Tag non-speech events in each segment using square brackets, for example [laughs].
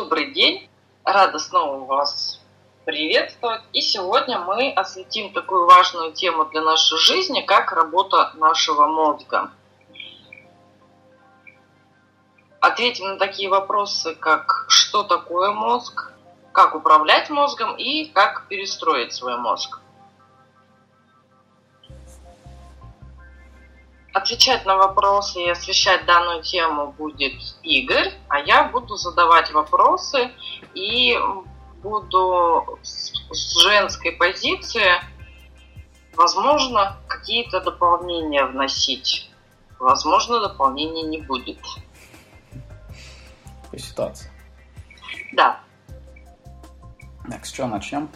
Добрый день! Рада снова вас приветствовать. И сегодня мы осветим такую важную тему для нашей жизни, как работа нашего мозга. Ответим на такие вопросы, как что такое мозг, как управлять мозгом и как перестроить свой мозг. Отвечать на вопросы и освещать данную тему будет Игорь, а я буду задавать вопросы и буду с женской позиции, возможно, какие-то дополнения вносить. Возможно, дополнений не будет. По ситуации. Да. Так, с чего начнем?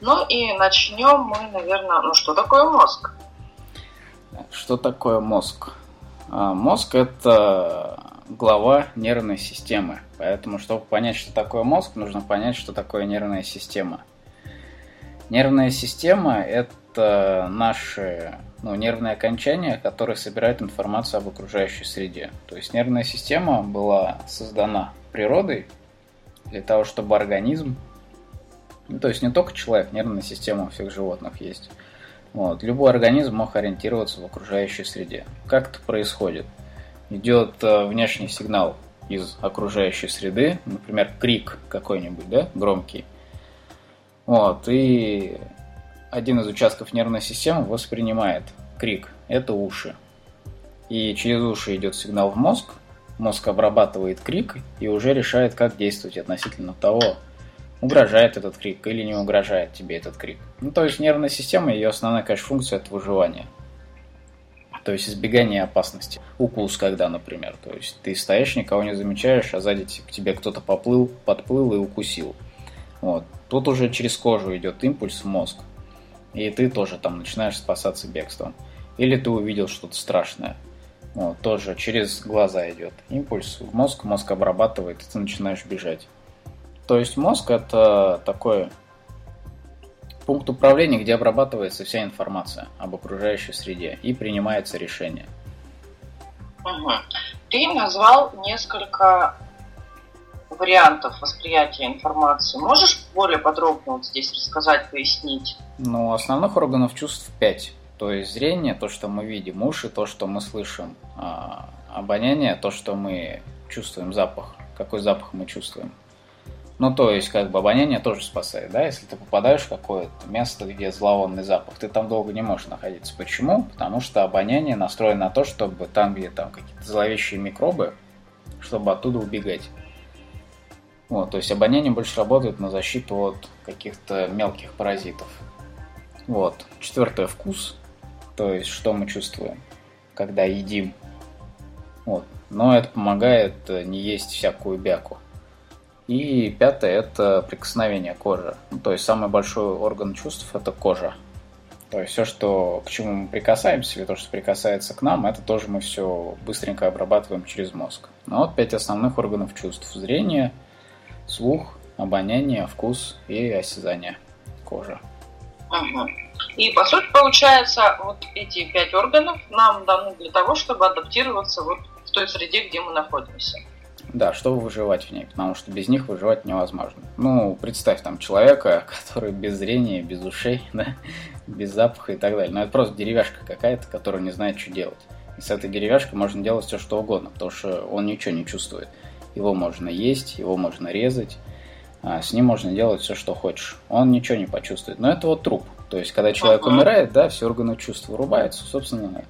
Ну и начнем мы, наверное, ну что такое мозг? Что такое мозг? А, мозг – это глава нервной системы. Поэтому, чтобы понять, что такое мозг, нужно понять, что такое нервная система. Нервная система – это наши ну, нервные окончания, которые собирают информацию об окружающей среде. То есть нервная система была создана природой для того, чтобы организм, ну, то есть не только человек, нервная система у всех животных есть – вот. Любой организм мог ориентироваться в окружающей среде. Как это происходит? Идет э, внешний сигнал из окружающей среды, например, крик какой-нибудь, да, громкий. Вот, и один из участков нервной системы воспринимает крик. Это уши. И через уши идет сигнал в мозг, мозг обрабатывает крик и уже решает, как действовать относительно того, угрожает этот крик или не угрожает тебе этот крик. Ну, то есть нервная система, ее основная, конечно, функция – это выживание. То есть избегание опасности. Укус когда, например. То есть ты стоишь, никого не замечаешь, а сзади к тебе кто-то поплыл, подплыл и укусил. Вот. Тут уже через кожу идет импульс в мозг. И ты тоже там начинаешь спасаться бегством. Или ты увидел что-то страшное. Вот, тоже через глаза идет импульс в мозг, мозг обрабатывает, и ты начинаешь бежать. То есть мозг это такой пункт управления, где обрабатывается вся информация об окружающей среде и принимается решение. Угу. Ты назвал несколько вариантов восприятия информации. Можешь более подробно вот здесь рассказать, пояснить? Ну, основных органов чувств пять. То есть зрение, то, что мы видим, уши, то, что мы слышим, а, обоняние, то, что мы чувствуем запах, какой запах мы чувствуем. Ну, то есть, как бы обоняние тоже спасает, да? Если ты попадаешь в какое-то место, где зловонный запах, ты там долго не можешь находиться. Почему? Потому что обоняние настроено на то, чтобы там, где там какие-то зловещие микробы, чтобы оттуда убегать. Вот, то есть обоняние больше работает на защиту от каких-то мелких паразитов. Вот. Четвертое – вкус. То есть, что мы чувствуем, когда едим. Вот. Но это помогает э, не есть всякую бяку. И пятое – это прикосновение кожи. Ну, то есть самый большой орган чувств – это кожа. То есть все, что, к чему мы прикасаемся, или то, что прикасается к нам, это тоже мы все быстренько обрабатываем через мозг. Ну вот пять основных органов чувств. Зрение, слух, обоняние, вкус и осязание кожи. И по сути получается, вот эти пять органов нам даны для того, чтобы адаптироваться вот в той среде, где мы находимся. Да, чтобы выживать в ней, потому что без них выживать невозможно. Ну, представь там человека, [laughs] который без зрения, без ушей, [laughs] да, без запаха и так далее. Но это просто деревяшка какая-то, которая не знает, что делать. И с этой деревяшкой можно делать все, что угодно, потому что он ничего не чувствует. Его можно есть, его можно резать, а с ним можно делать все, что хочешь. Он ничего не почувствует. Но это вот труп. То есть, когда человек умирает, да, все органы чувств вырубаются, собственно,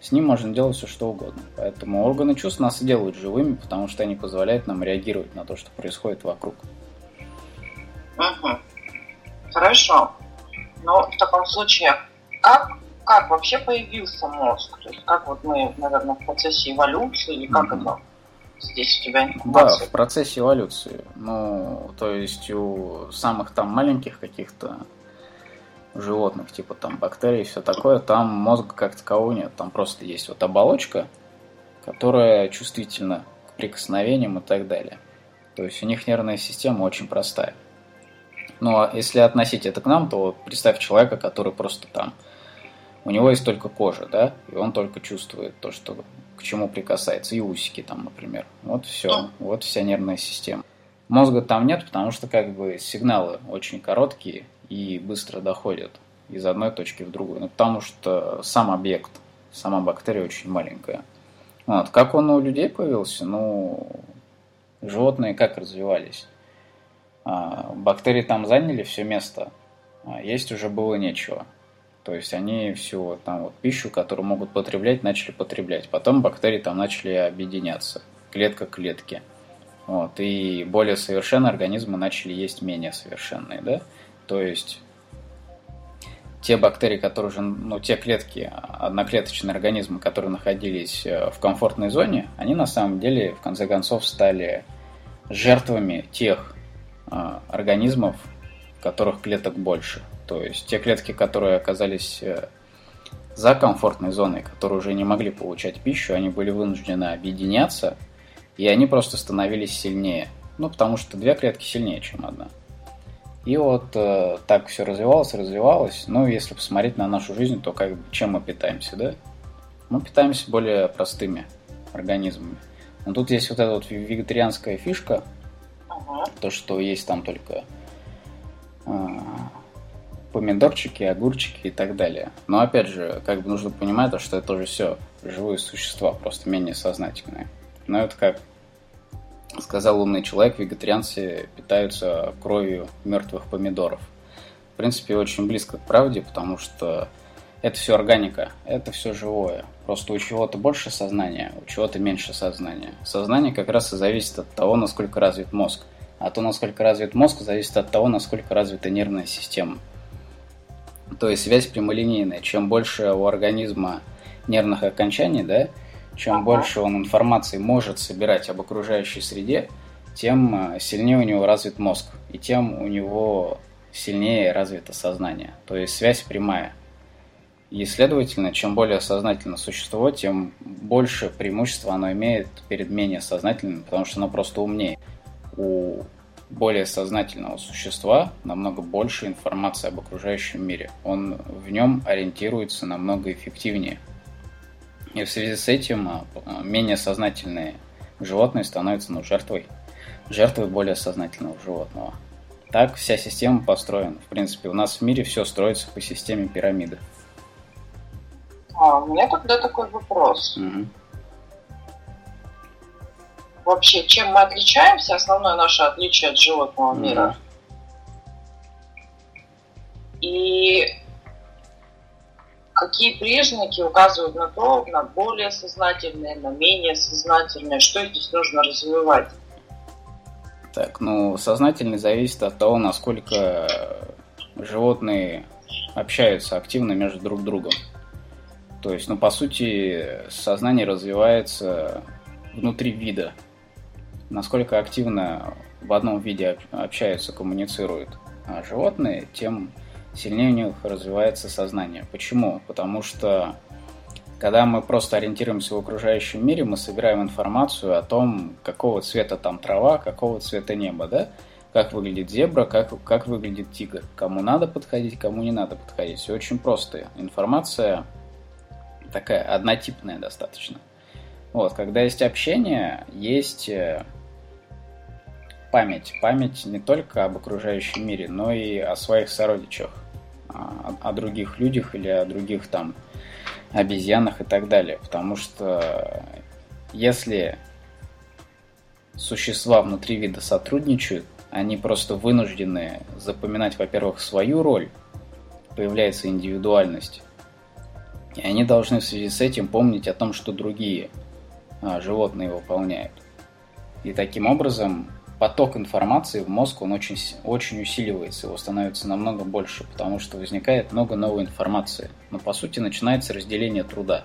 с ним можно делать все что угодно. Поэтому органы чувств нас и делают живыми, потому что они позволяют нам реагировать на то, что происходит вокруг. Угу. Хорошо. Но в таком случае, как, как вообще появился мозг? То есть как вот мы, наверное, в процессе эволюции, или как mm это здесь у тебя информация? Да, в процессе эволюции. Ну, то есть у самых там маленьких каких-то животных, типа там бактерий и все такое, там мозга как такового нет. Там просто есть вот оболочка, которая чувствительна к прикосновениям и так далее. То есть у них нервная система очень простая. Ну а если относить это к нам, то вот представь человека, который просто там, у него есть только кожа, да, и он только чувствует то, что к чему прикасается, и усики там, например. Вот все, вот вся нервная система. Мозга там нет, потому что как бы сигналы очень короткие и быстро доходят из одной точки в другую. Ну, потому что сам объект, сама бактерия очень маленькая. Вот. Как он у людей появился? Ну, животные как развивались? А, бактерии там заняли все место, а есть уже было нечего. То есть они всю там вот пищу, которую могут потреблять, начали потреблять. Потом бактерии там начали объединяться, клетка к клетке. Вот, и более совершенные организмы начали есть менее совершенные, да? То есть те бактерии, которые уже, ну, те клетки, одноклеточные организмы, которые находились э, в комфортной зоне, они на самом деле, в конце концов, стали жертвами тех э, организмов, которых клеток больше. То есть те клетки, которые оказались э, за комфортной зоной, которые уже не могли получать пищу, они были вынуждены объединяться, и они просто становились сильнее. Ну, потому что две клетки сильнее, чем одна. И вот э, так все развивалось, развивалось. Ну, если посмотреть на нашу жизнь, то как чем мы питаемся, да? Мы питаемся более простыми организмами. Но тут есть вот эта вот вегетарианская фишка, то, что есть там только э, помидорчики, огурчики и так далее. Но опять же, как бы нужно понимать, что это тоже все живые существа, просто менее сознательные. Но это как сказал умный человек, вегетарианцы питаются кровью мертвых помидоров. В принципе, очень близко к правде, потому что это все органика, это все живое. Просто у чего-то больше сознания, у чего-то меньше сознания. Сознание как раз и зависит от того, насколько развит мозг. А то, насколько развит мозг, зависит от того, насколько развита нервная система. То есть связь прямолинейная. Чем больше у организма нервных окончаний, да, чем больше он информации может собирать об окружающей среде, тем э, сильнее у него развит мозг, и тем у него сильнее развито сознание. То есть связь прямая. И, следовательно, чем более сознательно существо, тем больше преимущества оно имеет перед менее сознательным, потому что оно просто умнее. У более сознательного существа намного больше информации об окружающем мире. Он в нем ориентируется намного эффективнее. И в связи с этим а, менее сознательные животные становятся ну, жертвой, жертвой более сознательного животного. Так вся система построена. В принципе, у нас в мире все строится по системе пирамиды. А, у меня тогда такой вопрос. Угу вообще, чем мы отличаемся, основное наше отличие от животного мира. И какие признаки указывают на то, на более сознательные, на менее сознательные, что здесь нужно развивать? Так, ну, сознательный зависит от того, насколько животные общаются активно между друг другом. То есть, ну, по сути, сознание развивается внутри вида насколько активно в одном виде общаются, коммуницируют а животные, тем сильнее у них развивается сознание. Почему? Потому что когда мы просто ориентируемся в окружающем мире, мы собираем информацию о том, какого цвета там трава, какого цвета небо, да? Как выглядит зебра, как, как выглядит тигр. Кому надо подходить, кому не надо подходить. Все очень просто. Информация такая однотипная достаточно. Вот, когда есть общение, есть э, память. Память не только об окружающем мире, но и о своих сородичах, о, о других людях или о других там обезьянах и так далее. Потому что если существа внутри вида сотрудничают, они просто вынуждены запоминать, во-первых, свою роль, появляется индивидуальность, и они должны в связи с этим помнить о том, что другие а, животные выполняют. И таким образом поток информации в мозг, он очень, очень усиливается, его становится намного больше, потому что возникает много новой информации. Но по сути начинается разделение труда.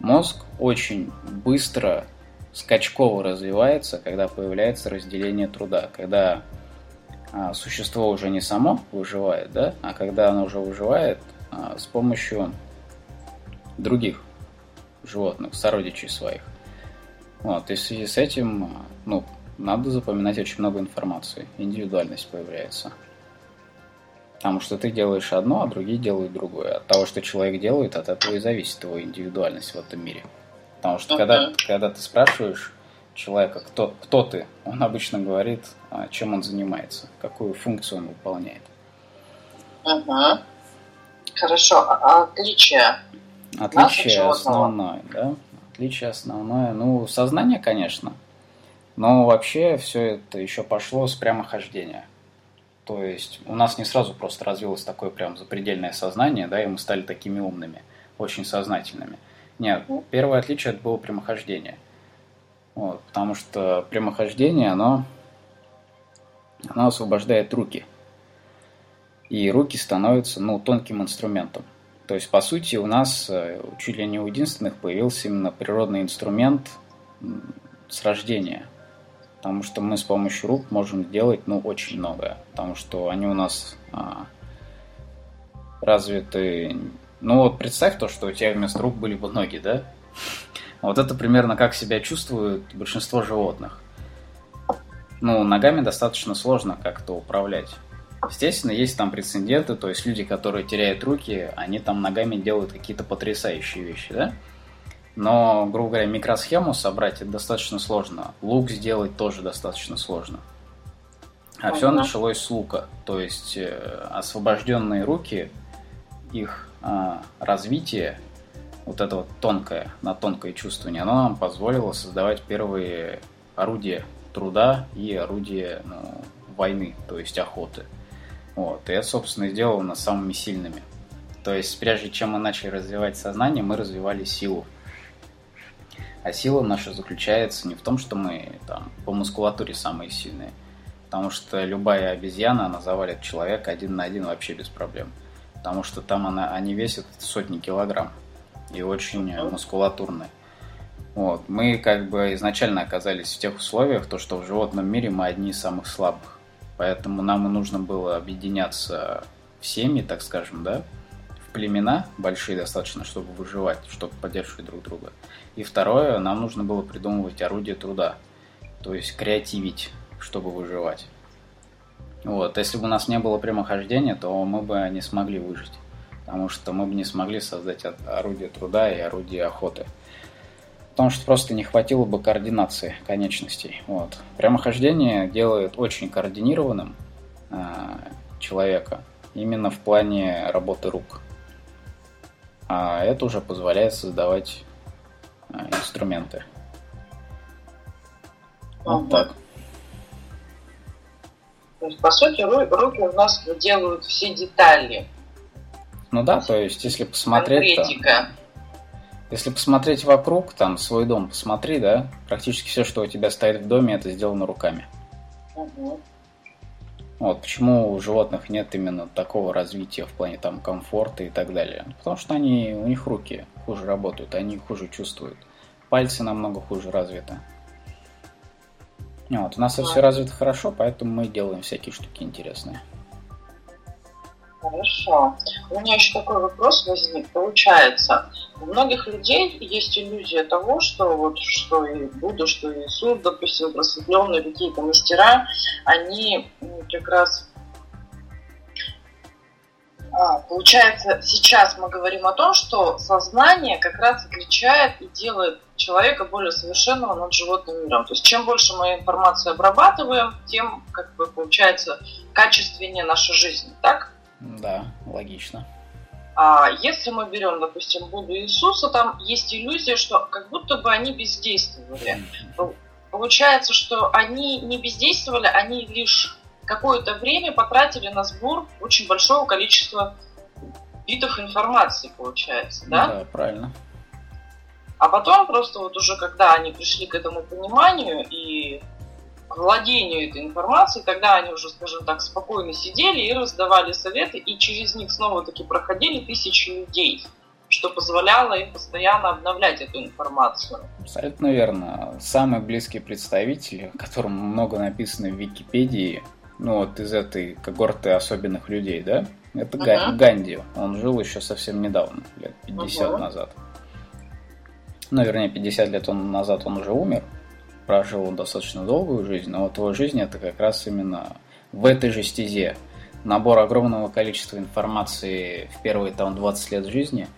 Мозг очень быстро, скачково развивается, когда появляется разделение труда, когда а, существо уже не само выживает, да, а когда оно уже выживает а, с помощью других животных, сородичей своих. Вот, и в связи с этим, ну, надо запоминать очень много информации. Индивидуальность появляется. Потому что ты делаешь одно, а другие делают другое. От того, что человек делает, от этого и зависит его индивидуальность в этом мире. Потому что когда, когда ты спрашиваешь человека, кто, кто ты, он обычно говорит, а, чем он занимается, какую функцию он выполняет. Угу. Хорошо, а отличие? Отличие основное, да? Отличие основное, ну, сознание, конечно. Но вообще все это еще пошло с прямохождения. То есть у нас не сразу просто развилось такое прям запредельное сознание, да, и мы стали такими умными, очень сознательными. Нет, первое отличие это было прямохождение. Вот, потому что прямохождение, оно, оно освобождает руки. И руки становятся, ну, тонким инструментом. То есть, по сути, у нас э, чуть ли не у единственных появился именно природный инструмент с рождения – потому что мы с помощью рук можем сделать, ну, очень многое, потому что они у нас а, развиты. Ну, вот представь то, что у тебя вместо рук были бы ноги, да? Вот это примерно как себя чувствуют большинство животных. Ну, ногами достаточно сложно как-то управлять. Естественно, есть там прецеденты, то есть люди, которые теряют руки, они там ногами делают какие-то потрясающие вещи, да? Но, грубо говоря, микросхему собрать это достаточно сложно. Лук сделать тоже достаточно сложно. А все началось с лука. То есть э, освобожденные руки, их э, развитие, вот это вот тонкое, на тонкое чувствование, оно нам позволило создавать первые орудия труда и орудия ну, войны, то есть охоты. Вот. И это, собственно, сделало нас самыми сильными. То есть, прежде чем мы начали развивать сознание, мы развивали силу. А сила наша заключается не в том, что мы там по мускулатуре самые сильные, потому что любая обезьяна, она завалит человека один на один вообще без проблем. Потому что там она, они весят сотни килограмм и очень мускулатурные. Вот. Мы как бы изначально оказались в тех условиях, то, что в животном мире мы одни из самых слабых. Поэтому нам и нужно было объединяться всеми, так скажем, да, в племена большие достаточно, чтобы выживать, чтобы поддерживать друг друга. И второе, нам нужно было придумывать орудие труда, то есть креативить, чтобы выживать. Вот, если бы у нас не было прямохождения, то мы бы не смогли выжить, потому что мы бы не смогли создать орудие труда и орудие охоты. Потому что просто не хватило бы координации конечностей. Вот. Прямохождение делает очень координированным э, человека именно в плане работы рук. А это уже позволяет создавать инструменты. Вот ага. так. То есть, по сути, руки у нас делают все детали. Ну да, то есть, если посмотреть... Конкретика. если посмотреть вокруг, там, свой дом посмотри, да, практически все, что у тебя стоит в доме, это сделано руками. Угу. Вот почему у животных нет именно такого развития в плане там комфорта и так далее. Потому что они, у них руки хуже работают, они хуже чувствуют. Пальцы намного хуже развиты. Вот, у нас это все развито хорошо, поэтому мы делаем всякие штуки интересные. Хорошо. У меня еще такой вопрос возник. Получается, у многих людей есть иллюзия того, что вот что и Будда, что Иисус, допустим, просветленные какие-то мастера, они как раз а, получается, сейчас мы говорим о том, что сознание как раз отличает и делает человека более совершенного над животным миром. То есть чем больше мы информацию обрабатываем, тем, как бы, получается, качественнее наша жизнь, так? Да, логично. А если мы берем, допустим, Будду Иисуса, там есть иллюзия, что как будто бы они бездействовали. Получается, что они не бездействовали, они лишь какое-то время потратили на сбор очень большого количества битов информации, получается, да? Да, правильно. А потом просто вот уже когда они пришли к этому пониманию и владению этой информацией, тогда они уже, скажем так, спокойно сидели и раздавали советы, и через них снова-таки проходили тысячи людей, что позволяло им постоянно обновлять эту информацию. Абсолютно верно. Самый близкий представитель, о котором много написано в Википедии, ну вот из этой когорты особенных людей, да, это uh-huh. Ганди. Он жил еще совсем недавно, лет 50 uh-huh. назад. Ну, вернее, 50 лет он назад он уже умер прожил он достаточно долгую жизнь, но вот его жизнь это как раз именно в этой же стезе. Набор огромного количества информации в первые там 20 лет жизни,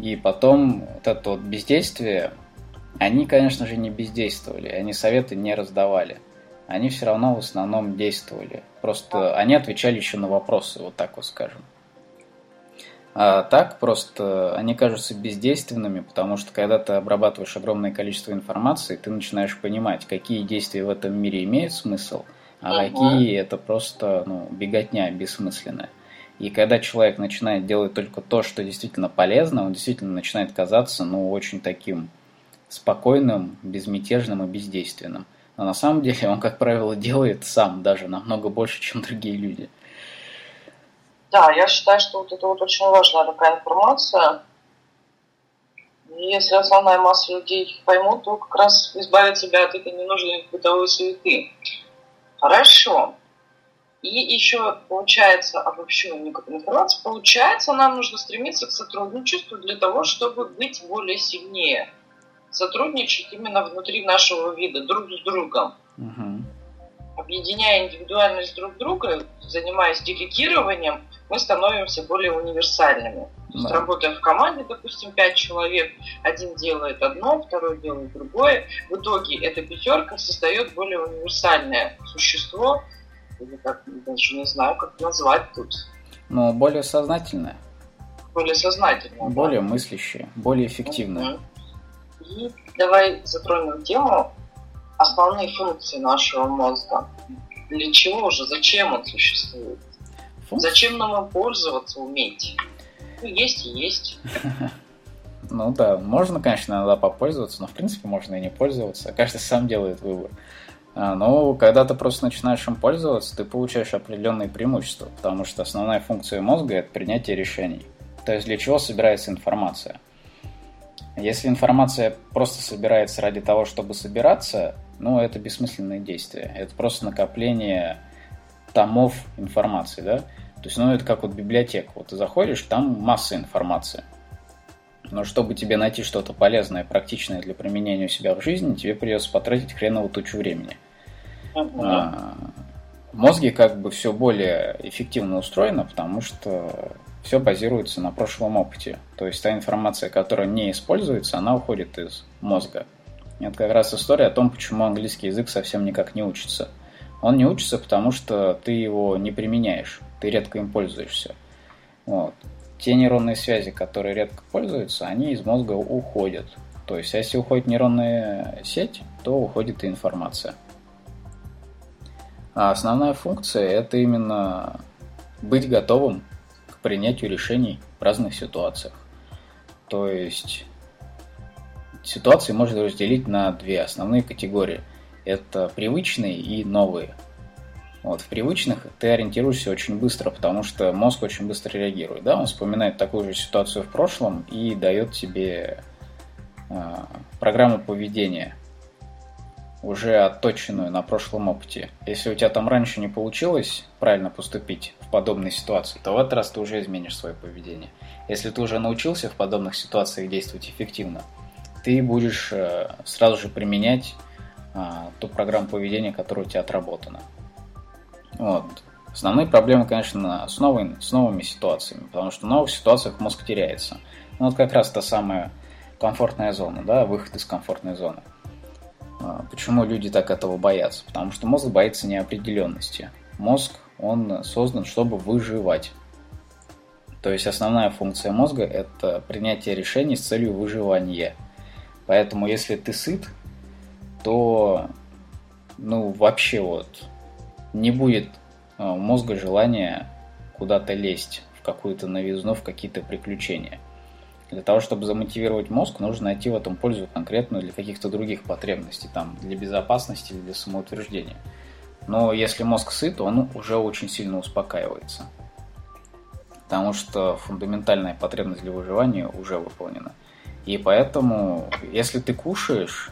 и потом вот это вот бездействие, Они, конечно же, не бездействовали, они советы не раздавали. Они все равно в основном действовали. Просто они отвечали еще на вопросы, вот так вот скажем. А так просто они кажутся бездейственными, потому что когда ты обрабатываешь огромное количество информации, ты начинаешь понимать, какие действия в этом мире имеют смысл, а какие это просто ну, беготня бессмысленная. И когда человек начинает делать только то, что действительно полезно, он действительно начинает казаться ну, очень таким спокойным, безмятежным и бездейственным. Но на самом деле он, как правило, делает сам даже намного больше, чем другие люди. Да, я считаю, что вот это вот очень важная такая информация. И если основная масса людей поймут, то как раз избавят себя от этой ненужной бытовой суеты. Хорошо. И еще получается обобщение некоторой информации. Получается, нам нужно стремиться к сотрудничеству для того, чтобы быть более сильнее. Сотрудничать именно внутри нашего вида, друг с другом. Угу. Объединяя индивидуальность друг друга, занимаясь делегированием, мы становимся более универсальными. То есть, да. работая в команде, допустим, пять человек, один делает одно, второй делает другое. В итоге эта пятерка создает более универсальное существо, или как, даже не знаю, как назвать тут. Но более сознательное. Более сознательное. Более да? мыслящее, более эффективное. И давай затронем тему основные функции нашего мозга. Для чего же, зачем он существует? Зачем нам им пользоваться, уметь? Ну, есть и есть. [laughs] Ну да, можно, конечно, иногда попользоваться, но в принципе можно и не пользоваться. Каждый сам делает выбор. А, но когда ты просто начинаешь им пользоваться, ты получаешь определенные преимущества, потому что основная функция мозга – это принятие решений. То есть для чего собирается информация? Если информация просто собирается ради того, чтобы собираться, ну, это бессмысленное действие. Это просто накопление томов информации, да? То есть, ну, это как вот библиотека. Вот ты заходишь, там масса информации. Но чтобы тебе найти что-то полезное, практичное для применения у себя в жизни, тебе придется потратить хреново тучу времени. Uh-huh. А, в мозге как бы все более эффективно устроено, потому что все базируется на прошлом опыте. То есть та информация, которая не используется, она уходит из мозга. Это как раз история о том, почему английский язык совсем никак не учится. Он не учится, потому что ты его не применяешь ты редко им пользуешься. Вот. Те нейронные связи, которые редко пользуются, они из мозга уходят. То есть, если уходит нейронная сеть, то уходит и информация. А основная функция – это именно быть готовым к принятию решений в разных ситуациях. То есть, ситуации можно разделить на две основные категории. Это привычные и новые – вот, в привычных ты ориентируешься очень быстро, потому что мозг очень быстро реагирует. Да? Он вспоминает такую же ситуацию в прошлом и дает тебе э, программу поведения, уже отточенную на прошлом опыте. Если у тебя там раньше не получилось правильно поступить в подобной ситуации, то в этот раз ты уже изменишь свое поведение. Если ты уже научился в подобных ситуациях действовать эффективно, ты будешь э, сразу же применять э, ту программу поведения, которая у тебя отработана. Вот. Основные проблемы, конечно, с, новыми, с новыми ситуациями, потому что в новых ситуациях мозг теряется. Ну, вот как раз та самая комфортная зона, да, выход из комфортной зоны. А, почему люди так этого боятся? Потому что мозг боится неопределенности. Мозг, он создан, чтобы выживать. То есть основная функция мозга – это принятие решений с целью выживания. Поэтому если ты сыт, то ну вообще вот не будет а, у мозга желания куда-то лезть в какую-то новизну, в какие-то приключения. Для того, чтобы замотивировать мозг, нужно найти в этом пользу конкретную для каких-то других потребностей, там, для безопасности или для самоутверждения. Но если мозг сыт, он уже очень сильно успокаивается. Потому что фундаментальная потребность для выживания уже выполнена. И поэтому, если ты кушаешь,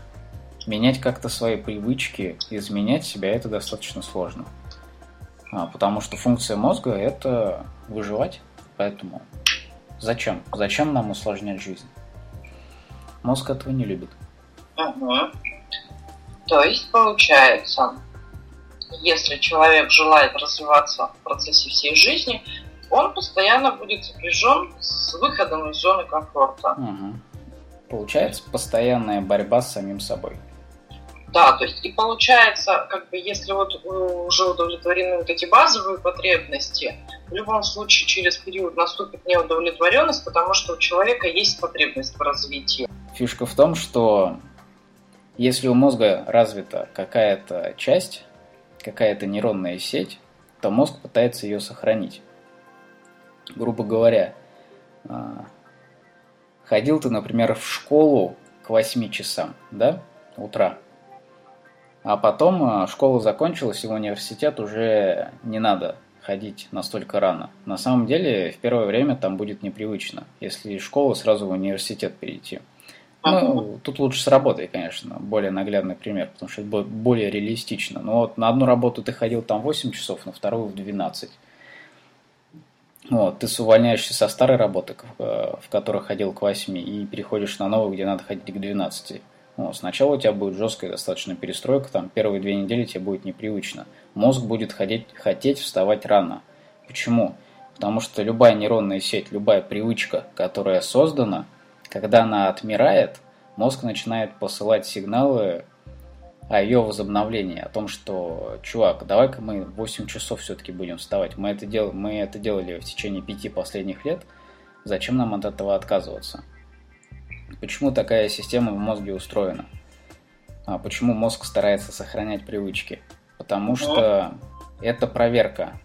менять как-то свои привычки, изменять себя, это достаточно сложно. А, потому что функция мозга – это выживать. Поэтому зачем? Зачем нам усложнять жизнь? Мозг этого не любит. Угу. То есть, получается, если человек желает развиваться в процессе всей жизни, он постоянно будет сопряжен с выходом из зоны комфорта. Угу. Получается постоянная борьба с самим собой. Да, то есть и получается, как бы, если вот уже удовлетворены вот эти базовые потребности, в любом случае через период наступит неудовлетворенность, потому что у человека есть потребность в развитии. Фишка в том, что если у мозга развита какая-то часть, какая-то нейронная сеть, то мозг пытается ее сохранить. Грубо говоря, а, ходил ты, например, в школу к 8 часам, да, утра, а потом а, школа закончилась, и в университет уже не надо ходить настолько рано. На самом деле, в первое время там будет непривычно, если из школы сразу в университет перейти. Ну, тут лучше с работой, конечно, более наглядный пример, потому что это более реалистично. Но вот на одну работу ты ходил там 8 часов, на вторую в 12. Вот, ты увольняешься со старой работы, э, в которой ходил к 8, и переходишь на новую, где надо ходить к 12. Вот, сначала у тебя будет жесткая достаточно перестройка, там первые две недели тебе будет непривычно. Мозг будет ходить, хотеть вставать рано. Почему? Потому что любая нейронная сеть, любая привычка, которая создана, когда она отмирает, мозг начинает посылать сигналы о ее возобновлении, о том, что, чувак, давай-ка мы 8 часов все-таки будем вставать. Мы это, дел... мы это делали в течение пяти последних лет. Зачем нам от этого отказываться? Почему такая система в мозге устроена? А почему мозг старается сохранять привычки? Потому что это проверка.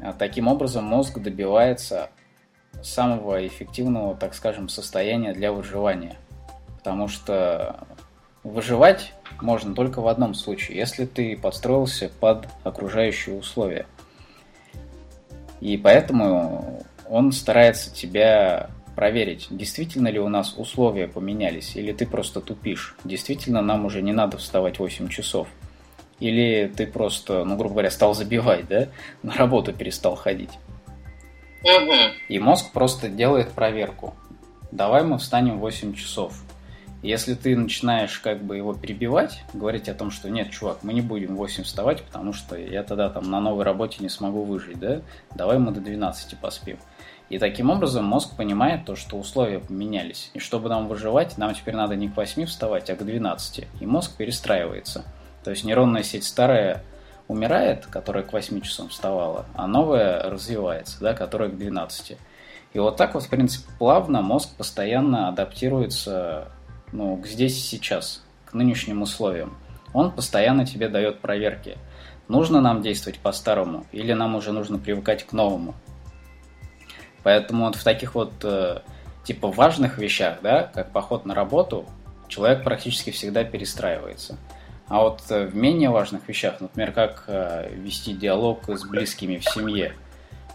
А таким образом мозг добивается самого эффективного, так скажем, состояния для выживания. Потому что выживать можно только в одном случае, если ты подстроился под окружающие условия. И поэтому он старается тебя проверить, действительно ли у нас условия поменялись, или ты просто тупишь. Действительно, нам уже не надо вставать 8 часов. Или ты просто, ну, грубо говоря, стал забивать, да? На работу перестал ходить. И мозг просто делает проверку. Давай мы встанем в 8 часов. Если ты начинаешь как бы его перебивать, говорить о том, что нет, чувак, мы не будем в 8 вставать, потому что я тогда там на новой работе не смогу выжить, да? Давай мы до 12 поспим. И таким образом мозг понимает то, что условия поменялись. И чтобы нам выживать, нам теперь надо не к 8 вставать, а к 12. И мозг перестраивается. То есть нейронная сеть старая умирает, которая к 8 часам вставала, а новая развивается, да, которая к 12. И вот так вот, в принципе, плавно мозг постоянно адаптируется ну, к здесь и сейчас, к нынешним условиям. Он постоянно тебе дает проверки. Нужно нам действовать по-старому или нам уже нужно привыкать к новому. Поэтому вот в таких вот э, типа важных вещах, да, как поход на работу, человек практически всегда перестраивается. А вот э, в менее важных вещах, например, как э, вести диалог с близкими в семье,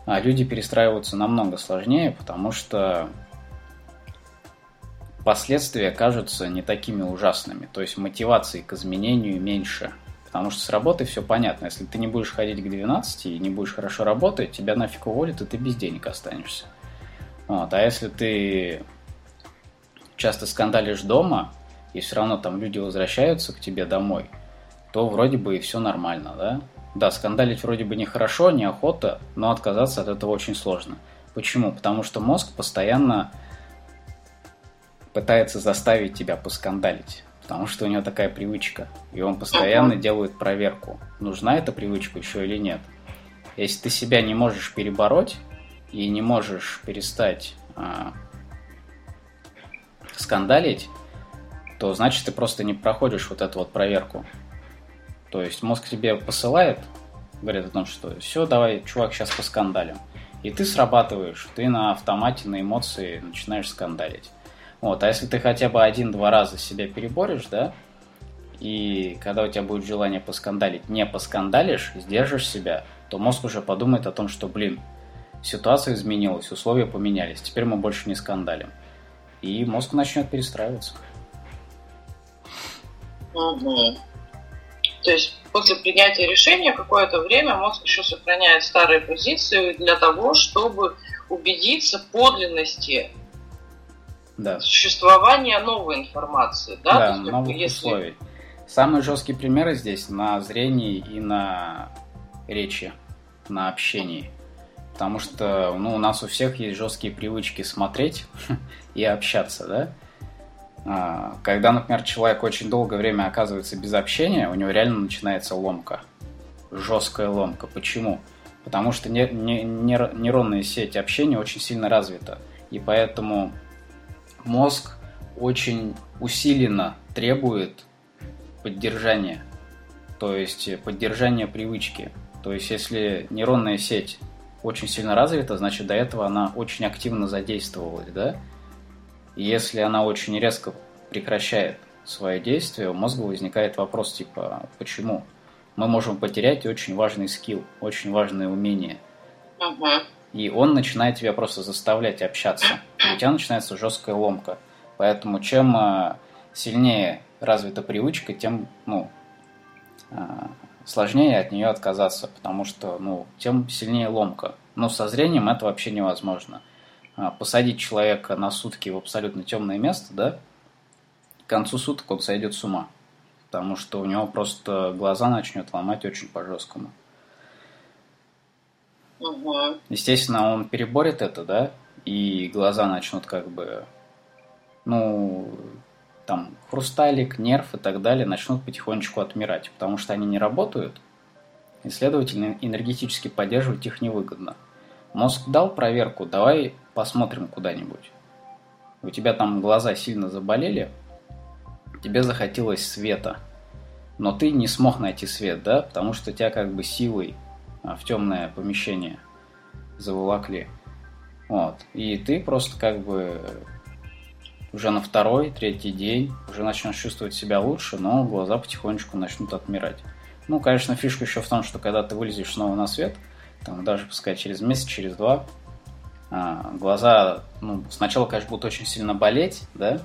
а люди перестраиваются намного сложнее, потому что последствия кажутся не такими ужасными. То есть мотивации к изменению меньше. Потому что с работой все понятно. Если ты не будешь ходить к 12 и не будешь хорошо работать, тебя нафиг уволят, и ты без денег останешься. Вот. А если ты часто скандалишь дома, и все равно там люди возвращаются к тебе домой, то вроде бы и все нормально, да? Да, скандалить вроде бы нехорошо, неохота, но отказаться от этого очень сложно. Почему? Потому что мозг постоянно пытается заставить тебя поскандалить потому что у него такая привычка, и он постоянно делает проверку, нужна эта привычка еще или нет. Если ты себя не можешь перебороть и не можешь перестать а, скандалить, то значит ты просто не проходишь вот эту вот проверку. То есть мозг тебе посылает, говорит о том, что все, давай, чувак, сейчас поскандалим. И ты срабатываешь, ты на автомате, на эмоции начинаешь скандалить. Вот, а если ты хотя бы один-два раза себя переборешь, да, и когда у тебя будет желание поскандалить, не поскандалишь, сдержишь себя, то мозг уже подумает о том, что, блин, ситуация изменилась, условия поменялись, теперь мы больше не скандалим. И мозг начнет перестраиваться. Угу. То есть после принятия решения какое-то время мозг еще сохраняет старые позиции для того, чтобы убедиться в подлинности да. существования новой информации. Да, да есть, новых если... условий. Самые жесткие примеры здесь на зрении и на речи, на общении. Потому что ну, у нас у всех есть жесткие привычки смотреть [laughs] и общаться, да? А, когда, например, человек очень долгое время оказывается без общения, у него реально начинается ломка. Жесткая ломка. Почему? Потому что нейронная сеть общения очень сильно развита. И поэтому мозг очень усиленно требует поддержания. То есть поддержания привычки. То есть если нейронная сеть очень сильно развита, значит до этого она очень активно задействовалась, да? И если она очень резко прекращает свое действие, у мозга возникает вопрос типа «почему?». Мы можем потерять очень важный скилл, очень важное умение. И он начинает тебя просто заставлять общаться. И у тебя начинается жесткая ломка. Поэтому чем а, сильнее развита привычка, тем ну, а, сложнее от нее отказаться, потому что ну, тем сильнее ломка. Но со зрением это вообще невозможно. А, посадить человека на сутки в абсолютно темное место, да, к концу суток он сойдет с ума, потому что у него просто глаза начнет ломать очень по-жесткому. Угу. Естественно, он переборет это, да, и глаза начнут как бы, ну, там, хрусталик, нерв и так далее начнут потихонечку отмирать, потому что они не работают, и, следовательно, энергетически поддерживать их невыгодно. Мозг дал проверку, давай посмотрим куда-нибудь. У тебя там глаза сильно заболели, тебе захотелось света, но ты не смог найти свет, да, потому что тебя как бы силой в темное помещение заволокли. Вот. И ты просто как бы уже на второй, третий день уже начнешь чувствовать себя лучше, но глаза потихонечку начнут отмирать. Ну, конечно, фишка еще в том, что когда ты вылезешь снова на свет, там даже, пускай через месяц, через два, а, глаза, ну, сначала, конечно, будут очень сильно болеть, да,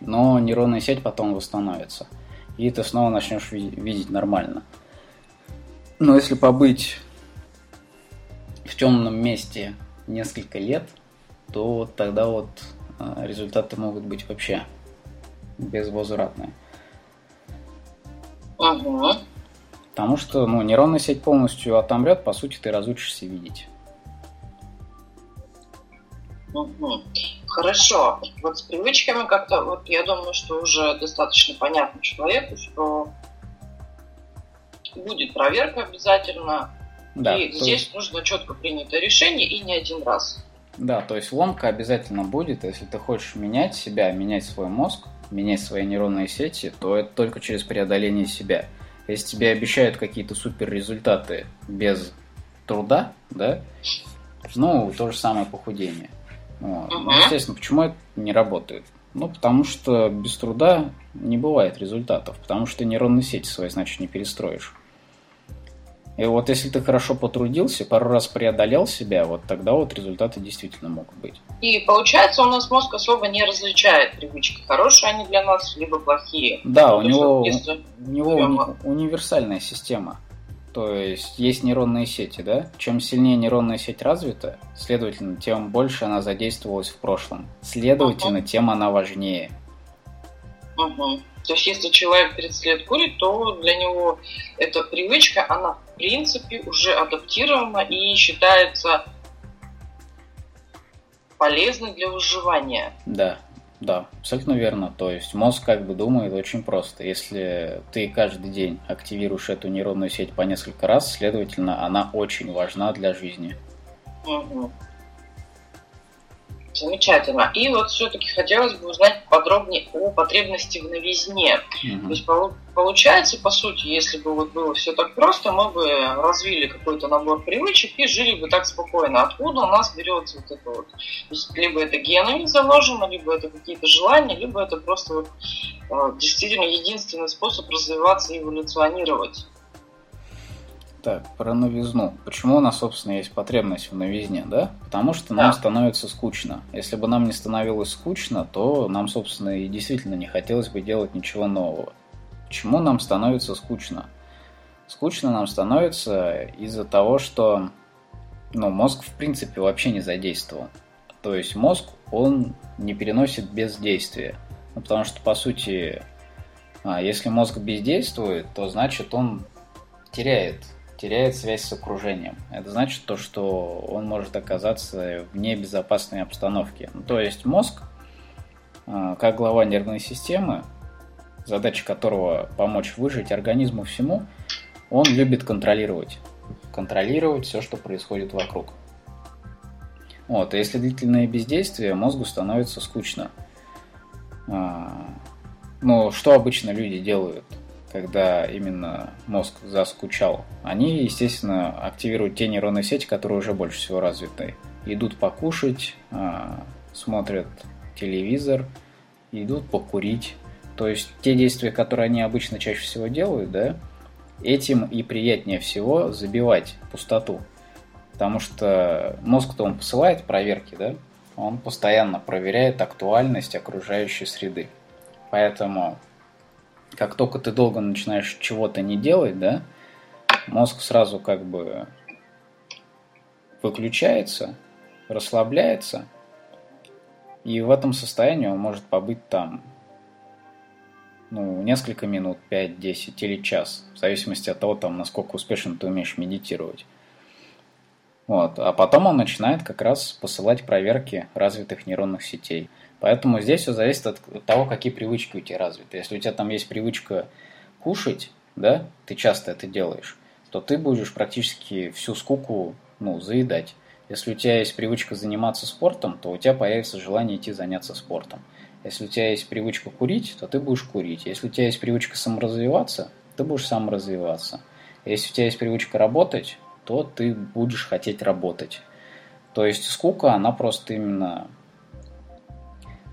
но нейронная сеть потом восстановится, и ты снова начнешь видеть нормально. Но если побыть в темном месте несколько лет, то тогда вот а, результаты могут быть вообще безвозвратные. Угу. Потому что ну, нейронная сеть полностью отомрет, по сути, ты разучишься видеть. Угу. Хорошо. Вот с привычками как-то, вот я думаю, что уже достаточно понятно человеку, что будет проверка обязательно. Да, и здесь есть... нужно четко принятое решение и не один раз. Да, то есть ломка обязательно будет, если ты хочешь менять себя, менять свой мозг, менять свои нейронные сети, то это только через преодоление себя. Если тебе обещают какие-то супер результаты без труда, да, ну, то же самое похудение. Вот. Ну, естественно, почему это не работает? Ну, потому что без труда не бывает результатов, потому что нейронные сети свои, значит, не перестроишь. И вот если ты хорошо потрудился, пару раз преодолел себя, вот тогда вот результаты действительно могут быть. И получается, у нас мозг особо не различает привычки, хорошие они для нас, либо плохие. Да, у него, у него уни- универсальная система. То есть есть нейронные сети, да? Чем сильнее нейронная сеть развита, следовательно, тем больше она задействовалась в прошлом. Следовательно, uh-huh. тем она важнее. Угу. То есть, если человек 30 лет курит, то для него эта привычка, она принципе уже адаптирована и считается полезной для выживания. Да, да, абсолютно верно. То есть мозг как бы думает очень просто. Если ты каждый день активируешь эту нейронную сеть по несколько раз, следовательно, она очень важна для жизни. Угу. Замечательно. И вот все-таки хотелось бы узнать подробнее о потребности в новизне. Mm-hmm. То есть получается, по сути, если бы вот было все так просто, мы бы развили какой-то набор привычек и жили бы так спокойно. Откуда у нас берется вот это вот? То есть либо это генами заложено, либо это какие-то желания, либо это просто вот, э, действительно единственный способ развиваться и эволюционировать. Так, про новизну. Почему у нас, собственно, есть потребность в новизне, да? Потому что нам да. становится скучно. Если бы нам не становилось скучно, то нам, собственно, и действительно не хотелось бы делать ничего нового. Почему нам становится скучно? Скучно нам становится из-за того, что ну, мозг, в принципе, вообще не задействован. То есть мозг, он не переносит бездействия. Ну, потому что, по сути, а, если мозг бездействует, то значит он теряет теряет связь с окружением. Это значит то, что он может оказаться в небезопасной обстановке. Ну, то есть мозг а, как глава нервной системы, задача которого помочь выжить организму всему, он любит контролировать. Контролировать все, что происходит вокруг. Вот, и если длительное бездействие, мозгу становится скучно. А, ну, что обычно люди делают, когда именно мозг заскучал? Они, естественно, активируют те нейронные сети, которые уже больше всего развиты. Идут покушать, а, смотрят телевизор, идут покурить. То есть те действия, которые они обычно чаще всего делают, да, этим и приятнее всего забивать пустоту. Потому что мозг-то он посылает проверки, да, он постоянно проверяет актуальность окружающей среды. Поэтому, как только ты долго начинаешь чего-то не делать, да, мозг сразу как бы выключается, расслабляется, и в этом состоянии он может побыть там ну, несколько минут, 5, 10 или час, в зависимости от того, там, насколько успешно ты умеешь медитировать. Вот. А потом он начинает как раз посылать проверки развитых нейронных сетей. Поэтому здесь все зависит от того, какие привычки у тебя развиты. Если у тебя там есть привычка кушать, да, ты часто это делаешь, то ты будешь практически всю скуку ну, заедать. Если у тебя есть привычка заниматься спортом, то у тебя появится желание идти заняться спортом. Если у тебя есть привычка курить, то ты будешь курить. Если у тебя есть привычка саморазвиваться, ты будешь саморазвиваться. Если у тебя есть привычка работать, то ты будешь хотеть работать. То есть скука, она просто именно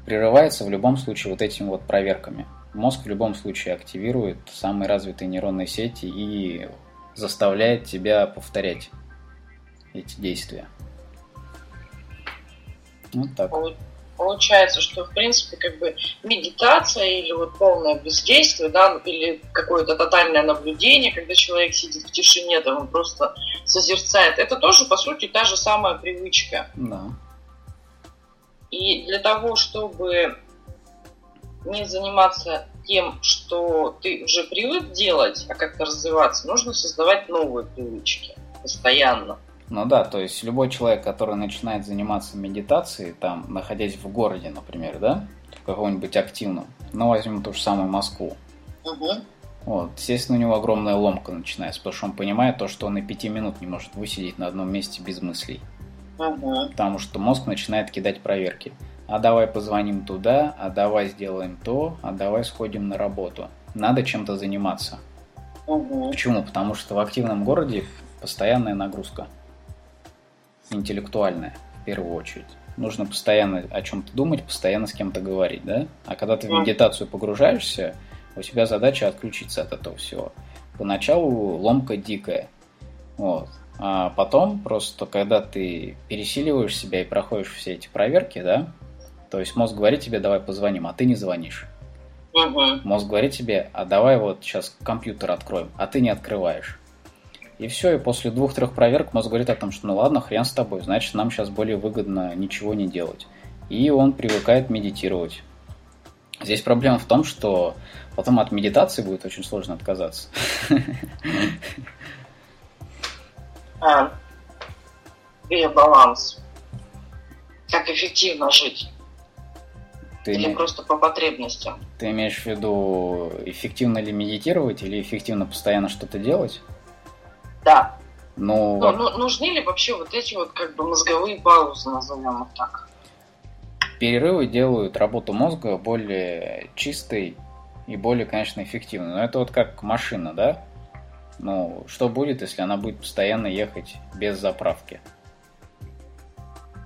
прерывается в любом случае вот этими вот проверками. Мозг в любом случае активирует самые развитые нейронные сети и заставляет тебя повторять эти действия. Вот так. Получается, что в принципе как бы медитация или вот полное бездействие, да, или какое-то тотальное наблюдение, когда человек сидит в тишине, там он просто созерцает, это тоже по сути та же самая привычка. Да. И для того, чтобы не заниматься тем, что ты уже привык делать, а как-то развиваться, нужно создавать новые привычки постоянно. Ну да, то есть любой человек, который начинает заниматься медитацией, там, находясь в городе, например, да, в каком-нибудь активном, ну, возьмем ту же самую Москву. Угу. Вот, естественно, у него огромная ломка начинается, потому что он понимает то, что он и пяти минут не может высидеть на одном месте без мыслей. Угу. Потому что мозг начинает кидать проверки. А давай позвоним туда, а давай сделаем то, а давай сходим на работу. Надо чем-то заниматься. Угу. Почему? Потому что в активном городе постоянная нагрузка интеллектуальная, в первую очередь. Нужно постоянно о чем-то думать, постоянно с кем-то говорить, да? А когда ты в медитацию погружаешься, у тебя задача отключиться от этого всего. Поначалу ломка дикая, вот. А потом просто, когда ты пересиливаешь себя и проходишь все эти проверки, да, то есть мозг говорит тебе, давай позвоним, а ты не звонишь. Угу. Мозг говорит тебе, а давай вот сейчас компьютер откроем, а ты не открываешь. И все, и после двух-трех проверок мозг говорит о том, что ну ладно, хрен с тобой, значит нам сейчас более выгодно ничего не делать. И он привыкает медитировать. Здесь проблема в том, что потом от медитации будет очень сложно отказаться. А, биобаланс. Как эффективно жить. Ты Или име- просто по потребностям. Ты имеешь в виду, эффективно ли медитировать или эффективно постоянно что-то делать? Да. Ну, Ну, ну, нужны ли вообще вот эти вот как бы мозговые паузы, назовем их так? перерывы делают работу мозга более чистой и более, конечно, эффективной. Но это вот как машина, да? Ну, что будет, если она будет постоянно ехать без заправки?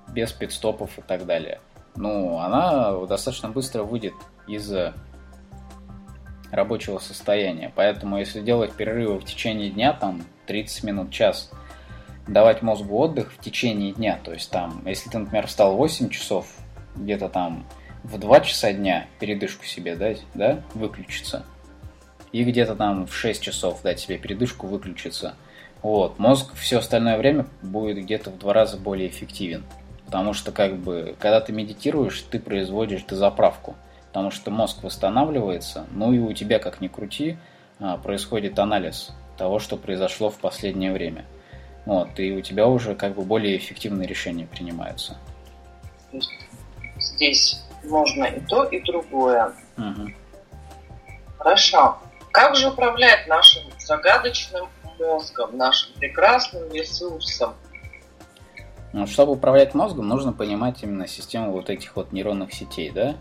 Без пидстопов и так далее. Ну, она достаточно быстро выйдет из рабочего состояния. Поэтому, если делать перерывы в течение дня, там 30 минут, час, давать мозгу отдых в течение дня. То есть там, если ты, например, встал в 8 часов, где-то там в 2 часа дня передышку себе дать, да, выключиться. И где-то там в 6 часов дать себе передышку, выключиться. Вот, мозг все остальное время будет где-то в два раза более эффективен. Потому что, как бы, когда ты медитируешь, ты производишь дозаправку. Потому что мозг восстанавливается, ну и у тебя, как ни крути, а, происходит анализ того, что произошло в последнее время. Вот, и у тебя уже как бы более эффективные решения принимаются. Здесь можно и то, и другое. Угу. Хорошо. Как же управлять нашим загадочным мозгом, нашим прекрасным ресурсом? Ну, чтобы управлять мозгом, нужно понимать именно систему вот этих вот нейронных сетей, да?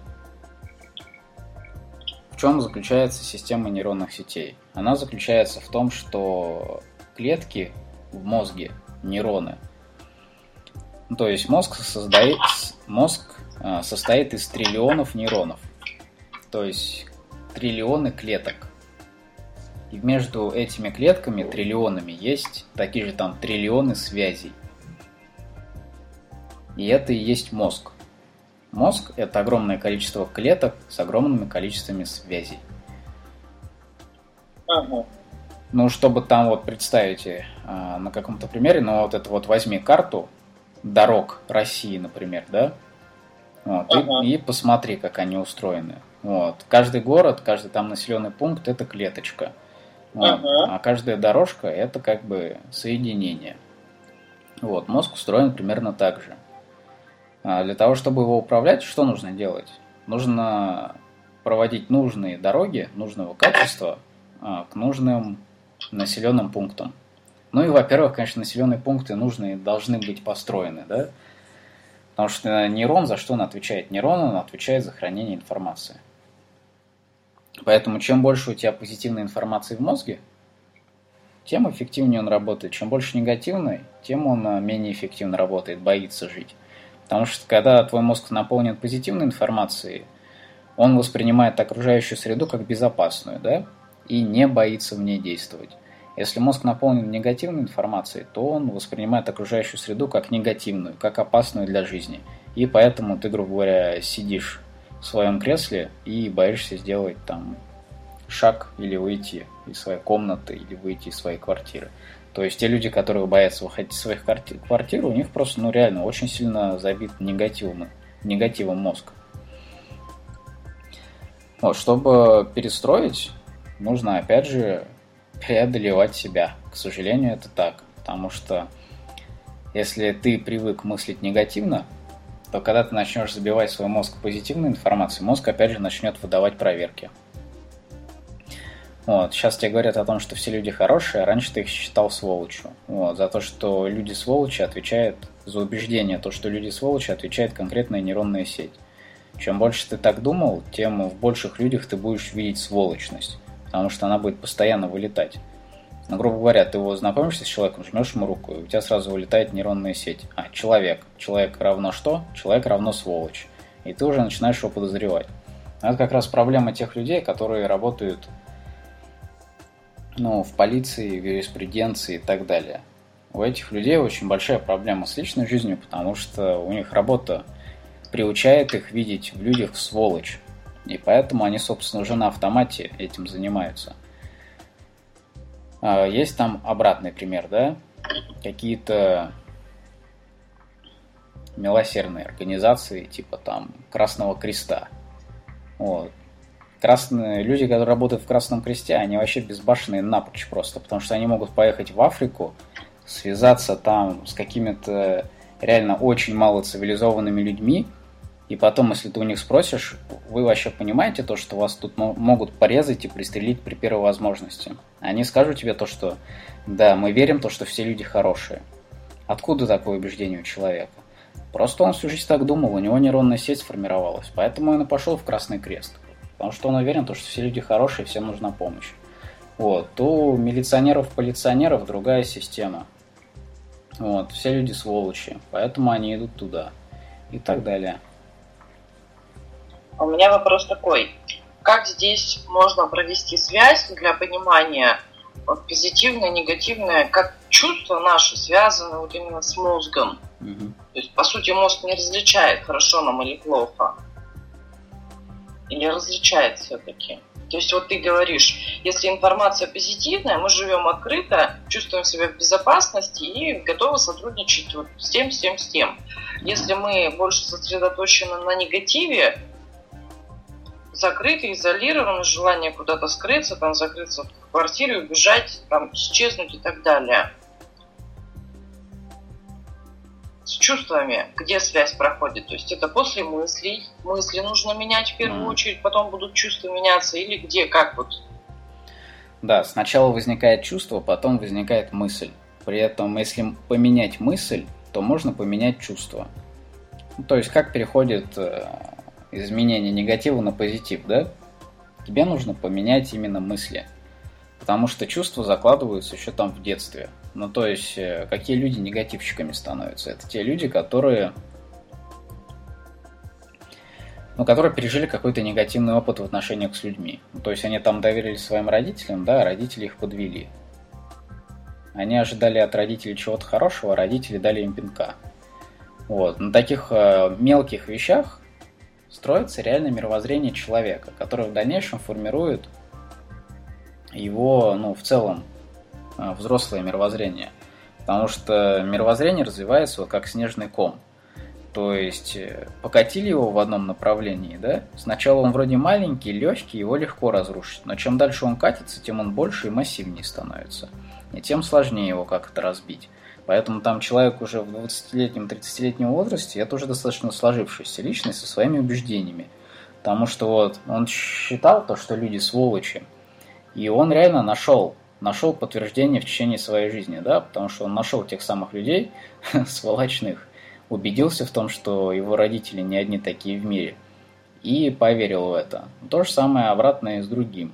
В чем заключается система нейронных сетей? Она заключается в том, что клетки в мозге, нейроны, ну, то есть мозг создает, мозг а, состоит из триллионов нейронов, то есть триллионы клеток. И между этими клетками, триллионами, есть такие же там триллионы связей. И это и есть мозг. Мозг – это огромное количество клеток с огромными количествами связей. Ага. Ну, чтобы там вот представить э, на каком-то примере, ну вот это вот возьми карту дорог России, например, да, вот, ага. и, и посмотри, как они устроены. Вот. Каждый город, каждый там населенный пункт – это клеточка. Ага. А каждая дорожка – это как бы соединение. Вот. Мозг устроен примерно так же. А для того, чтобы его управлять, что нужно делать? Нужно проводить нужные дороги нужного качества а, к нужным населенным пунктам. Ну и, во-первых, конечно, населенные пункты нужные должны быть построены, да? Потому что нейрон за что он отвечает? Нейрон он отвечает за хранение информации. Поэтому чем больше у тебя позитивной информации в мозге, тем эффективнее он работает. Чем больше негативной, тем он а, менее эффективно работает, боится жить. Потому что когда твой мозг наполнен позитивной информацией, он воспринимает окружающую среду как безопасную, да, и не боится в ней действовать. Если мозг наполнен негативной информацией, то он воспринимает окружающую среду как негативную, как опасную для жизни. И поэтому ты, грубо говоря, сидишь в своем кресле и боишься сделать там шаг или выйти из своей комнаты, или выйти из своей квартиры. То есть те люди, которые боятся выходить из своих квартир, у них просто, ну реально, очень сильно забит негативом, негативом мозг. Вот, чтобы перестроить, нужно, опять же, преодолевать себя. К сожалению, это так. Потому что если ты привык мыслить негативно, то когда ты начнешь забивать свой мозг позитивной информацией, мозг опять же начнет выдавать проверки. Вот. Сейчас тебе говорят о том, что все люди хорошие, а раньше ты их считал сволочью. Вот. За то, что люди сволочи отвечают, за убеждение, то, что люди сволочи отвечает конкретная нейронная сеть. Чем больше ты так думал, тем в больших людях ты будешь видеть сволочность, потому что она будет постоянно вылетать. Ну, грубо говоря, ты его знакомишься с человеком, жмешь ему руку, и у тебя сразу вылетает нейронная сеть. А, человек. Человек равно что? Человек равно сволочь. И ты уже начинаешь его подозревать. Это как раз проблема тех людей, которые работают ну, в полиции, в юриспруденции и так далее. У этих людей очень большая проблема с личной жизнью, потому что у них работа приучает их видеть в людях сволочь. И поэтому они, собственно, уже на автомате этим занимаются. А, есть там обратный пример, да? Какие-то милосердные организации, типа там Красного Креста. Вот красные люди, которые работают в Красном Кресте, они вообще безбашенные напрочь просто, потому что они могут поехать в Африку, связаться там с какими-то реально очень мало цивилизованными людьми, и потом, если ты у них спросишь, вы вообще понимаете то, что вас тут могут порезать и пристрелить при первой возможности? Они скажут тебе то, что да, мы верим то, что все люди хорошие. Откуда такое убеждение у человека? Просто он всю жизнь так думал, у него нейронная сеть сформировалась, поэтому он и пошел в Красный Крест потому что он уверен, что все люди хорошие, всем нужна помощь. Вот. У милиционеров, полиционеров другая система. Вот. Все люди сволочи, поэтому они идут туда и так далее. У меня вопрос такой. Как здесь можно провести связь для понимания позитивное, негативное, как чувства наши связаны вот именно с мозгом? Угу. То есть, по сути, мозг не различает, хорошо нам или плохо или различает все-таки? То есть вот ты говоришь, если информация позитивная, мы живем открыто, чувствуем себя в безопасности и готовы сотрудничать вот с тем, с тем, с тем. Если мы больше сосредоточены на негативе, закрыты, изолированы, желание куда-то скрыться, там закрыться в квартире, убежать, там исчезнуть и так далее. с чувствами, где связь проходит. То есть это после мыслей, мысли нужно менять в первую mm. очередь, потом будут чувства меняться, или где, как вот? Да, сначала возникает чувство, потом возникает мысль. При этом, если поменять мысль, то можно поменять чувство. То есть, как переходит э, изменение негатива на позитив, да? Тебе нужно поменять именно мысли. Потому что чувства закладываются еще там в детстве. Ну, то есть, э, какие люди негативщиками становятся? Это те люди, которые ну, которые пережили какой-то негативный опыт в отношениях с людьми. Ну, то есть они там доверились своим родителям, да, а родители их подвели. Они ожидали от родителей чего-то хорошего, а родители дали им пинка. Вот. На таких э, мелких вещах строится реальное мировоззрение человека, которое в дальнейшем формирует его, ну, в целом, э, взрослое мировоззрение. Потому что мировоззрение развивается вот как снежный ком. То есть э, покатили его в одном направлении, да? Сначала он вроде маленький, легкий, его легко разрушить. Но чем дальше он катится, тем он больше и массивнее становится. И тем сложнее его как-то разбить. Поэтому там человек уже в 20-летнем, 30-летнем возрасте, это уже достаточно сложившаяся личность со своими убеждениями. Потому что вот он считал то, что люди сволочи. И он реально нашел, нашел подтверждение в течение своей жизни, да, потому что он нашел тех самых людей, [laughs] сволочных, убедился в том, что его родители не одни такие в мире, и поверил в это. То же самое обратно и с другим.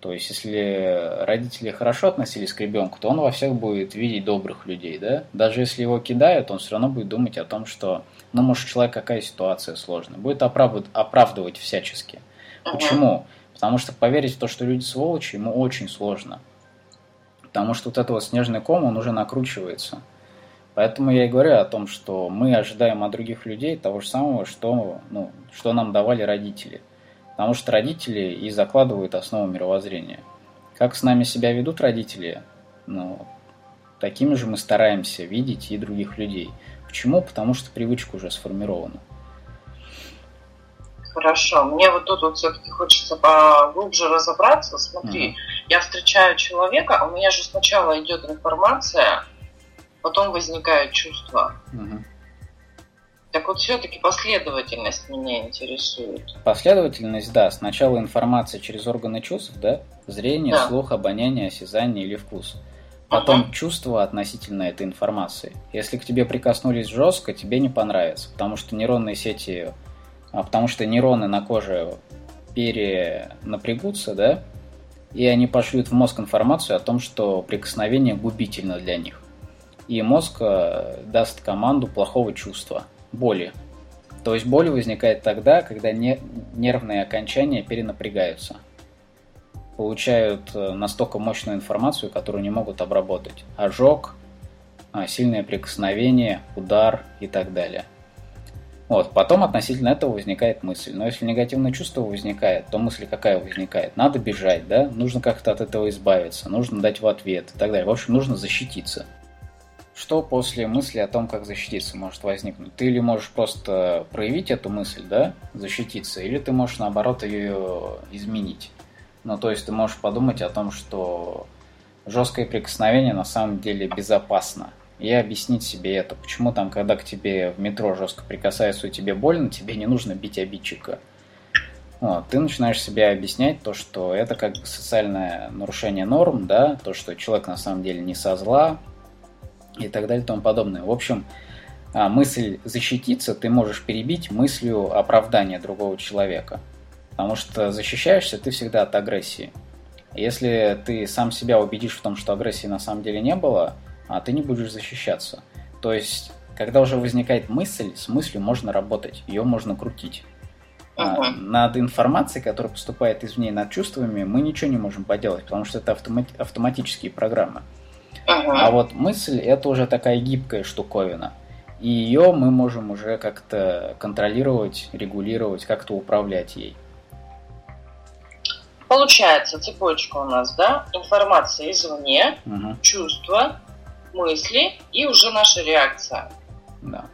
То есть, если родители хорошо относились к ребенку, то он во всех будет видеть добрых людей, да? Даже если его кидают, он все равно будет думать о том, что, ну, может, человек какая ситуация сложная. Будет оправдывать, оправдывать всячески. Почему? Потому что поверить в то, что люди сволочи, ему очень сложно. Потому что вот этот вот снежный ком, он уже накручивается. Поэтому я и говорю о том, что мы ожидаем от других людей того же самого, что, ну, что нам давали родители. Потому что родители и закладывают основу мировоззрения. Как с нами себя ведут родители, ну, такими же мы стараемся видеть и других людей. Почему? Потому что привычка уже сформирована. Хорошо. Мне вот тут вот все-таки хочется поглубже разобраться. Смотри, угу. я встречаю человека, у меня же сначала идет информация, потом возникает чувство. Угу. Так вот, все-таки последовательность меня интересует. Последовательность, да. Сначала информация через органы чувств, да? Зрение, да. слух, обоняние, осязание или вкус. Потом uh чувство относительно этой информации. Если к тебе прикоснулись жестко, тебе не понравится, потому что нейронные сети, а потому что нейроны на коже перенапрягутся, да, и они пошлют в мозг информацию о том, что прикосновение губительно для них и мозг э, даст команду плохого чувства, боли. То есть боль возникает тогда, когда нервные окончания перенапрягаются. Получают э, настолько мощную информацию, которую не могут обработать. Ожог, а, сильное прикосновение, удар и так далее. Вот, потом относительно этого возникает мысль. Но если негативное чувство возникает, то мысль какая возникает? Надо бежать, да? Нужно как-то от этого избавиться, нужно дать в ответ и так далее. В общем, нужно защититься что после мысли о том, как защититься, может возникнуть? Ты или можешь просто проявить эту мысль, да, защититься, или ты можешь, наоборот, ее изменить. Ну, то есть ты можешь подумать о том, что жесткое прикосновение на самом деле безопасно. И объяснить себе это. Почему там, когда к тебе в метро жестко прикасаются и тебе больно, тебе не нужно бить обидчика. Вот, ты начинаешь себе объяснять то, что это как бы социальное нарушение норм, да, то, что человек на самом деле не со зла, и так далее и тому подобное. В общем, а, мысль защититься ты можешь перебить мыслью оправдания другого человека. Потому что защищаешься ты всегда от агрессии. Если ты сам себя убедишь в том, что агрессии на самом деле не было, а ты не будешь защищаться. То есть, когда уже возникает мысль, с мыслью можно работать, ее можно крутить. Uh-huh. Над информацией, которая поступает извне, над чувствами, мы ничего не можем поделать, потому что это автомати- автоматические программы. Ага. А вот мысль это уже такая гибкая штуковина. И ее мы можем уже как-то контролировать, регулировать, как-то управлять ей. Получается, цепочка у нас, да? Информация извне, угу. чувства, мысли и уже наша реакция. Да.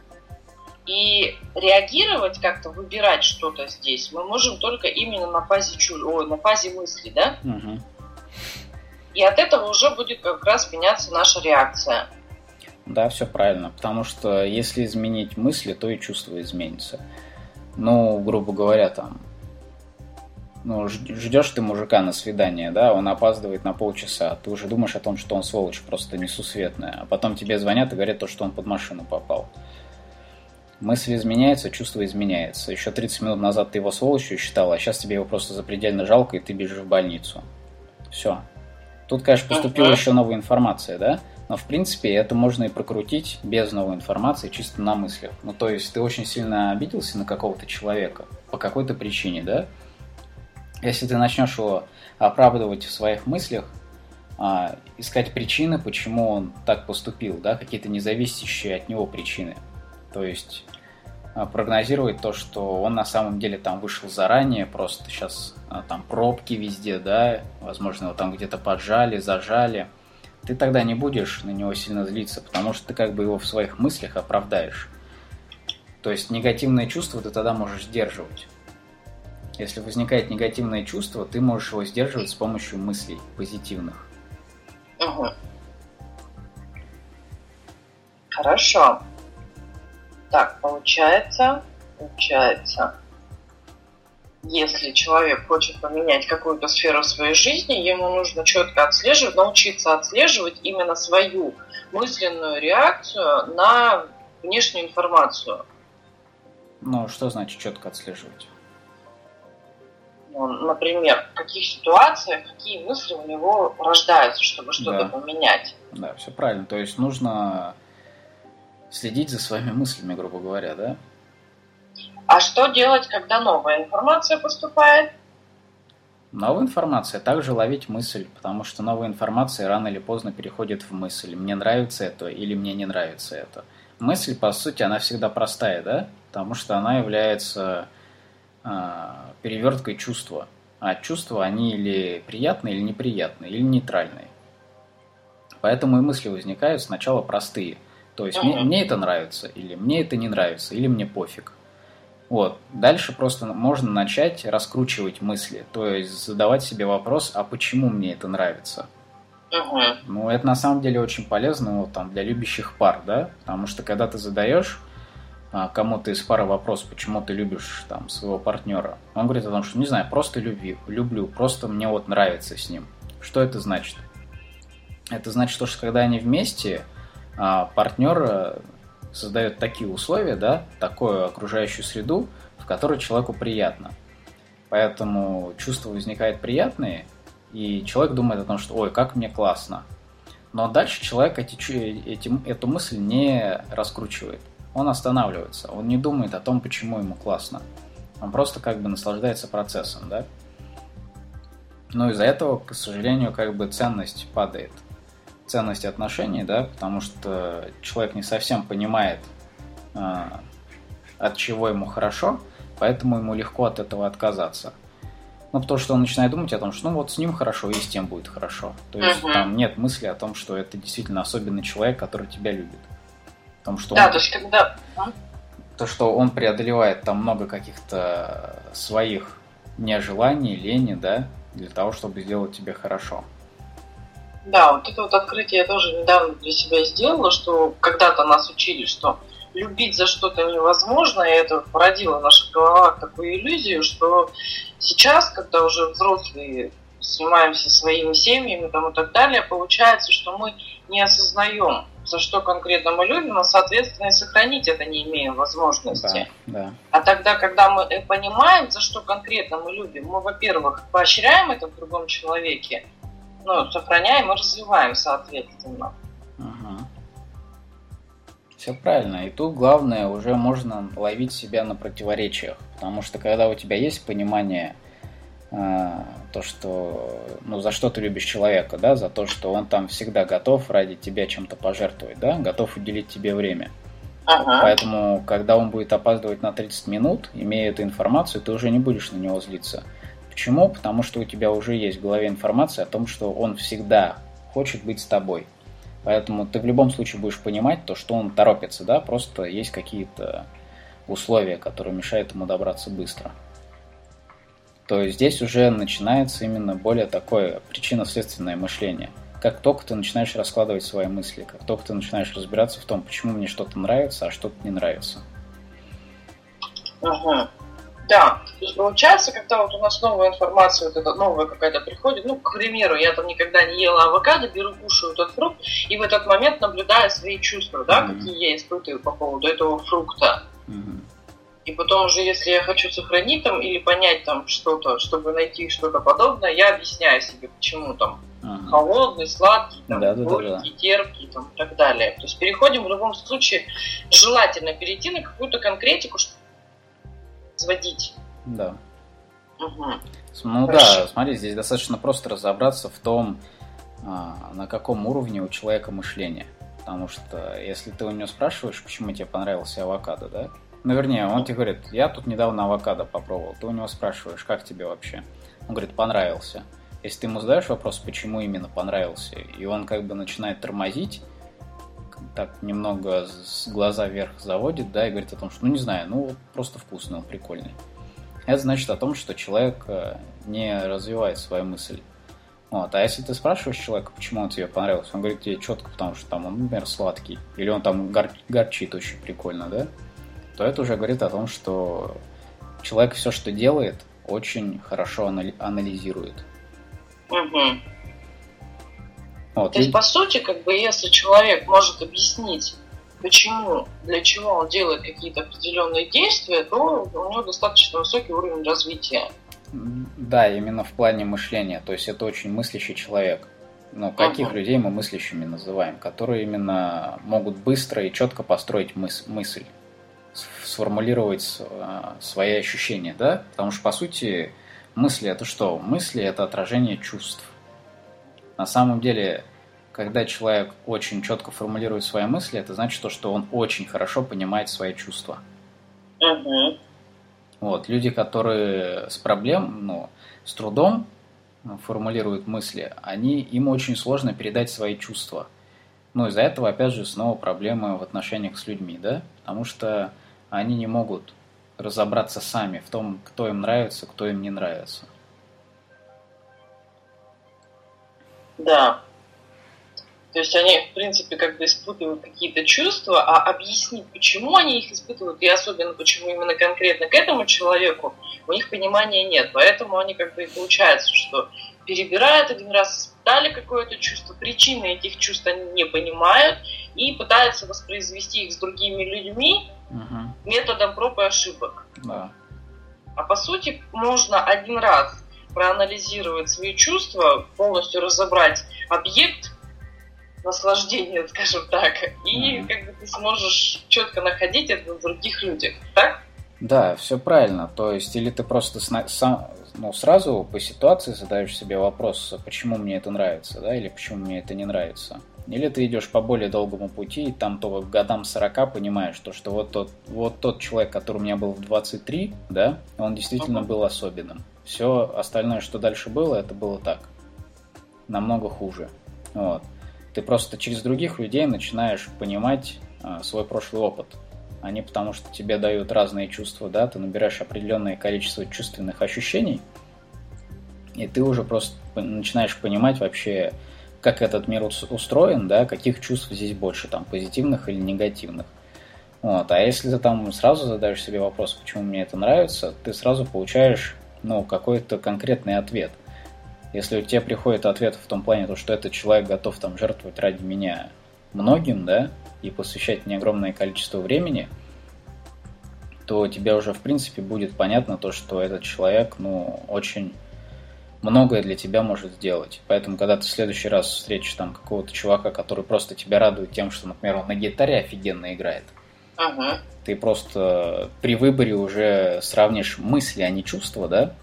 И реагировать, как-то выбирать что-то здесь мы можем только именно на фазе, чу... Ой, на фазе мысли, да? Угу. И от этого уже будет как раз меняться наша реакция. Да, все правильно. Потому что если изменить мысли, то и чувство изменится. Ну, грубо говоря, там, ну, ждешь ты мужика на свидание, да, он опаздывает на полчаса, ты уже думаешь о том, что он сволочь просто несусветная, а потом тебе звонят и говорят то, что он под машину попал. Мысль изменяется, чувство изменяется. Еще 30 минут назад ты его сволочью считал, а сейчас тебе его просто запредельно жалко, и ты бежишь в больницу. Все. Тут, конечно, поступила еще новая информация, да? Но, в принципе, это можно и прокрутить без новой информации, чисто на мыслях. Ну, то есть, ты очень сильно обиделся на какого-то человека по какой-то причине, да? Если ты начнешь его оправдывать в своих мыслях, а, искать причины, почему он так поступил, да, какие-то независящие от него причины. То есть прогнозировать то, что он на самом деле там вышел заранее, просто сейчас а, там пробки везде, да, возможно, его там где-то поджали, зажали. Ты тогда не будешь на него сильно злиться, потому что ты как бы его в своих мыслях оправдаешь. То есть негативное чувство ты тогда можешь сдерживать. Если возникает негативное чувство, ты можешь его сдерживать с помощью мыслей позитивных. Угу. Хорошо. Так, получается, получается, если человек хочет поменять какую-то сферу своей жизни, ему нужно четко отслеживать, научиться отслеживать именно свою мысленную реакцию на внешнюю информацию. Ну, что значит четко отслеживать? Ну, например, в каких ситуациях, какие мысли у него рождаются, чтобы что-то да. поменять. Да, все правильно. То есть нужно следить за своими мыслями, грубо говоря, да? А что делать, когда новая информация поступает? Новая информация также ловить мысль, потому что новая информация рано или поздно переходит в мысль. Мне нравится это или мне не нравится это. Мысль, по сути, она всегда простая, да? Потому что она является э, переверткой чувства. А чувства, они или приятные, или неприятные, или нейтральные. Поэтому и мысли возникают сначала простые – то есть мне, мне это нравится, или мне это не нравится, или мне пофиг. Вот. Дальше просто можно начать раскручивать мысли, то есть задавать себе вопрос, а почему мне это нравится? Ну, это на самом деле очень полезно вот, там, для любящих пар, да, потому что когда ты задаешь а, кому-то из пары вопрос, почему ты любишь там своего партнера, он говорит о том, что не знаю, просто люби, люблю, просто мне вот нравится с ним. Что это значит? Это значит, что когда они вместе, партнер э, создает такие условия, да, такую окружающую среду, в которой человеку приятно. Поэтому чувства возникают приятные, и человек думает о том, что ой, как мне классно. Но дальше человек эти, эти, эту мысль не раскручивает. Он останавливается, он не думает о том, почему ему классно. Он просто как бы наслаждается процессом, да? Но из-за этого, к сожалению, как бы ценность падает – ценности отношений, да, потому что человек не совсем понимает, э, от чего ему хорошо, поэтому ему легко от этого отказаться. Ну, потому что он начинает думать о том, что ну вот с ним хорошо, и с тем будет хорошо. То есть угу. там нет мысли о том, что это действительно особенный человек, который тебя любит. О том, что да, он... то есть когда... То, что он преодолевает там много каких-то своих нежеланий, лени, да, для того, чтобы сделать тебе хорошо. Да, вот это вот открытие я тоже недавно для себя сделала, что когда-то нас учили, что любить за что-то невозможно, и это породило в наших головах такую иллюзию, что сейчас, когда уже взрослые занимаемся своими семьями там, и так далее, получается, что мы не осознаем, за что конкретно мы любим, а, соответственно, и сохранить это не имеем возможности. Да, да. А тогда, когда мы понимаем, за что конкретно мы любим, мы, во-первых, поощряем это в другом человеке, ну, сохраняем и развиваем, соответственно. Ага. Все правильно. И тут главное уже можно ловить себя на противоречиях. Потому что когда у тебя есть понимание, э, то, что, ну, за что ты любишь человека, да, за то, что он там всегда готов ради тебя чем-то пожертвовать, да, готов уделить тебе время. Ага. Поэтому, когда он будет опаздывать на 30 минут, имея эту информацию, ты уже не будешь на него злиться. Почему? Потому что у тебя уже есть в голове информация о том, что он всегда хочет быть с тобой. Поэтому ты в любом случае будешь понимать то, что он торопится, да, просто есть какие-то условия, которые мешают ему добраться быстро. То есть здесь уже начинается именно более такое причинно-следственное мышление. как только ты начинаешь раскладывать свои мысли, как только ты начинаешь разбираться в том, почему мне что-то нравится, а что-то не нравится. Угу. Да, то есть получается, когда вот у нас новая информация, вот эта новая какая-то приходит, ну, к примеру, я там никогда не ела авокадо, беру, кушаю этот фрукт, и в этот момент наблюдаю свои чувства, да, mm-hmm. какие я испытываю по поводу этого фрукта. Mm-hmm. И потом уже, если я хочу сохранить там или понять там что-то, чтобы найти что-то подобное, я объясняю себе, почему там ага. холодный, сладкий, там, да, горький, да, да. терпкий там, и так далее. То есть переходим в любом случае, желательно перейти на какую-то конкретику, чтобы сводить. Да. Угу. Ну Хорошо. да, смотри, здесь достаточно просто разобраться в том, а, на каком уровне у человека мышление. Потому что если ты у него спрашиваешь, почему тебе понравился авокадо, да, ну, вернее, он тебе говорит, я тут недавно авокадо попробовал. Ты у него спрашиваешь, как тебе вообще? Он говорит, понравился. Если ты ему задаешь вопрос, почему именно понравился, и он как бы начинает тормозить, так немного с глаза вверх заводит, да, и говорит о том, что, ну, не знаю, ну, просто вкусный, он прикольный. Это значит о том, что человек э, не развивает свою мысль. Вот. А если ты спрашиваешь человека, почему он тебе понравился, он говорит тебе четко, потому что там он, например, сладкий, или он там гор- горчит очень прикольно, да? то это уже говорит о том, что человек все, что делает, очень хорошо анализирует. Угу. Вот. То есть, по сути, как бы, если человек может объяснить, почему, для чего он делает какие-то определенные действия, то у него достаточно высокий уровень развития. Да, именно в плане мышления. То есть это очень мыслящий человек. Ну, каких uh людей мы мыслящими называем, которые именно могут быстро и четко построить мыс- мысль сформулировать э, свои ощущения, да? Потому что, по сути, мысли это что? Мысли это отражение чувств. На самом деле, когда человек очень четко формулирует свои мысли, это значит то, что он очень хорошо понимает свои чувства. Угу. Вот, люди, которые с проблем, ну, с трудом формулируют мысли, они, им очень сложно передать свои чувства. Ну, из-за этого, опять же, снова проблемы в отношениях с людьми, да? Потому что они не могут разобраться сами в том, кто им нравится, кто им не нравится. Да. То есть они, в принципе, как бы испытывают какие-то чувства, а объяснить, почему они их испытывают, и особенно почему именно конкретно к этому человеку, у них понимания нет. Поэтому они как бы и получается, что перебирают один раз, испытали какое-то чувство, причины этих чувств они не понимают и пытаются воспроизвести их с другими людьми, угу. методом проб и ошибок. Да. А по сути можно один раз проанализировать свои чувства, полностью разобрать объект наслаждения, [laughs] скажем так, и угу. как бы ты сможешь четко находить это в других людях, так? Да, все правильно. То есть, или ты просто сам, ну, сразу по ситуации задаешь себе вопрос, почему мне это нравится, да, или почему мне это не нравится. Или ты идешь по более долгому пути, и там то к годам 40 понимаешь, то, что вот тот, вот тот человек, который у меня был в 23, да, он действительно был особенным. Все остальное, что дальше было, это было так. Намного хуже. Вот. Ты просто через других людей начинаешь понимать а, свой прошлый опыт. Они потому что тебе дают разные чувства, да, ты набираешь определенное количество чувственных ощущений, и ты уже просто начинаешь понимать вообще, как этот мир устроен, да, каких чувств здесь больше, там, позитивных или негативных. Вот. А если ты там сразу задаешь себе вопрос, почему мне это нравится, ты сразу получаешь ну, какой-то конкретный ответ. Если у тебя приходит ответ в том плане, то, что этот человек готов там жертвовать ради меня многим, да, и посвящать мне огромное количество времени, то тебе уже, в принципе, будет понятно то, что этот человек, ну, очень многое для тебя может сделать. Поэтому, когда ты в следующий раз встретишь там какого-то чувака, который просто тебя радует тем, что, например, он на гитаре офигенно играет, ага. ты просто при выборе уже сравнишь мысли, а не чувства, да,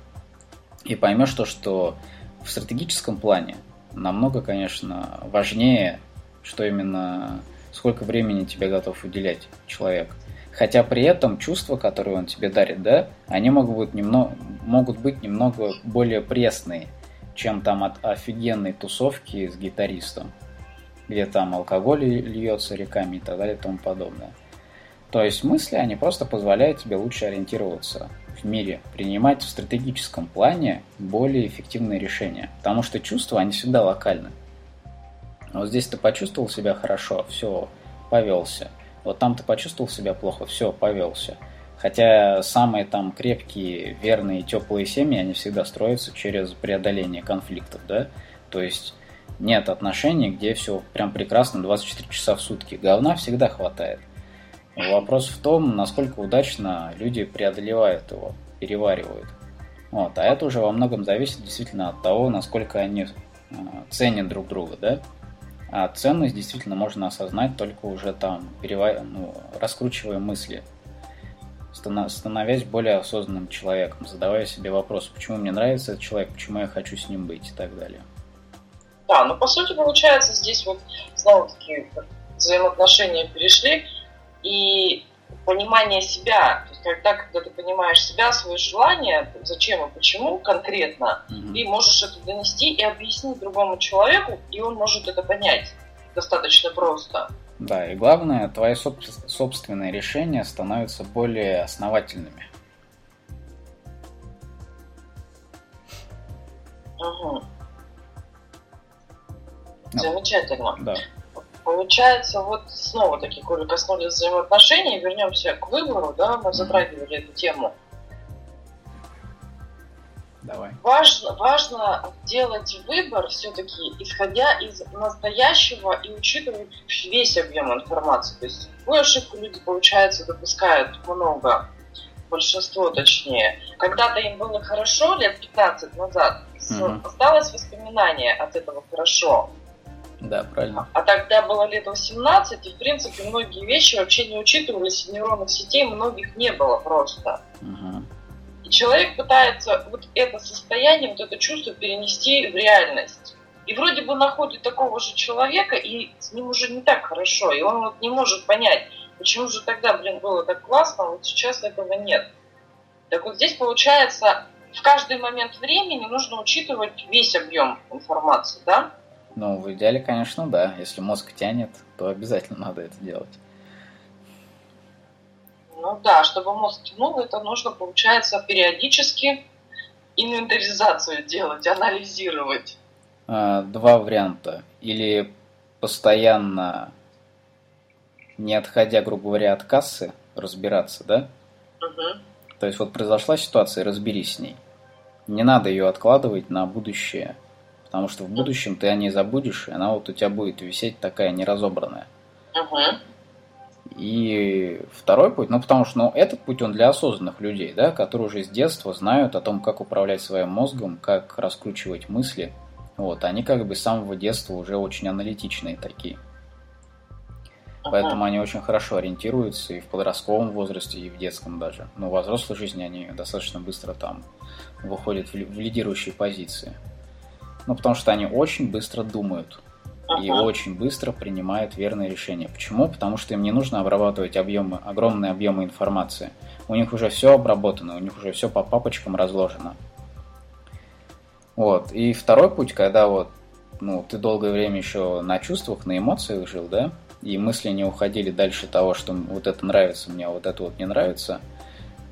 и поймешь то, что в стратегическом плане намного, конечно, важнее, что именно сколько времени тебе готов уделять человек. Хотя при этом чувства, которые он тебе дарит, да, они могут быть немного, могут быть немного более пресные, чем там от офигенной тусовки с гитаристом, где там алкоголь льется реками и так далее и тому подобное. То есть мысли, они просто позволяют тебе лучше ориентироваться в мире, принимать в стратегическом плане более эффективные решения. Потому что чувства, они всегда локальны. Вот здесь ты почувствовал себя хорошо, все, повелся. Вот там ты почувствовал себя плохо, все, повелся. Хотя самые там крепкие, верные, теплые семьи, они всегда строятся через преодоление конфликтов, да? То есть нет отношений, где все прям прекрасно 24 часа в сутки. Говна всегда хватает. Вопрос в том, насколько удачно люди преодолевают его, переваривают. Вот. А это уже во многом зависит действительно от того, насколько они э, ценят друг друга, да? А ценность действительно можно осознать только уже там, перева... ну, раскручивая мысли, становясь более осознанным человеком, задавая себе вопрос, почему мне нравится этот человек, почему я хочу с ним быть и так далее. Да, ну по сути получается здесь вот снова такие взаимоотношения перешли и понимание себя, то есть когда, когда ты понимаешь себя, свои желания, зачем и почему конкретно, mm-hmm. ты можешь это донести и объяснить другому человеку, и он может это понять достаточно просто. Да, и главное, твои собственные решения становятся более основательными. Угу. Замечательно. Да. Получается, вот снова таки, коли коснулись взаимоотношений, вернемся к выбору, да, мы затрагивали эту тему. Давай. Важно, важно делать выбор все-таки исходя из настоящего и учитывать весь объем информации. То есть такую ошибку люди, получается, допускают много, большинство точнее. Когда-то им было хорошо лет 15 назад, угу. осталось воспоминание от этого хорошо. Да, правильно. А тогда было лет 18, и, в принципе, многие вещи вообще не учитывались, нейронных сетей многих не было просто. Угу. И человек пытается вот это состояние, вот это чувство перенести в реальность. И вроде бы находит такого же человека, и с ним уже не так хорошо, и он вот не может понять, почему же тогда, блин, было так классно, а вот сейчас этого нет. Так вот здесь получается, в каждый момент времени нужно учитывать весь объем информации, да? Ну, в идеале, конечно, да. Если мозг тянет, то обязательно надо это делать. Ну да, чтобы мозг тянул, это нужно, получается, периодически инвентаризацию делать, анализировать. А, два варианта. Или постоянно, не отходя, грубо говоря, от кассы, разбираться, да? Угу. То есть вот произошла ситуация, разберись с ней. Не надо ее откладывать на будущее Потому что в будущем ты о ней забудешь, и она вот у тебя будет висеть такая неразобранная. Угу. И второй путь, ну потому что ну, этот путь он для осознанных людей, да, которые уже с детства знают о том, как управлять своим мозгом, как раскручивать мысли. Вот, они как бы с самого детства уже очень аналитичные такие. Поэтому они очень хорошо ориентируются и в подростковом возрасте, и в детском даже. Но в взрослой жизни они достаточно быстро там выходят в лидирующие позиции. Ну, потому что они очень быстро думают и очень быстро принимают верные решения. Почему? Потому что им не нужно обрабатывать объемы, огромные объемы информации. У них уже все обработано, у них уже все по папочкам разложено. Вот. И второй путь, когда вот ну, ты долгое время еще на чувствах, на эмоциях жил, да, и мысли не уходили дальше того, что вот это нравится мне, а вот это вот не нравится,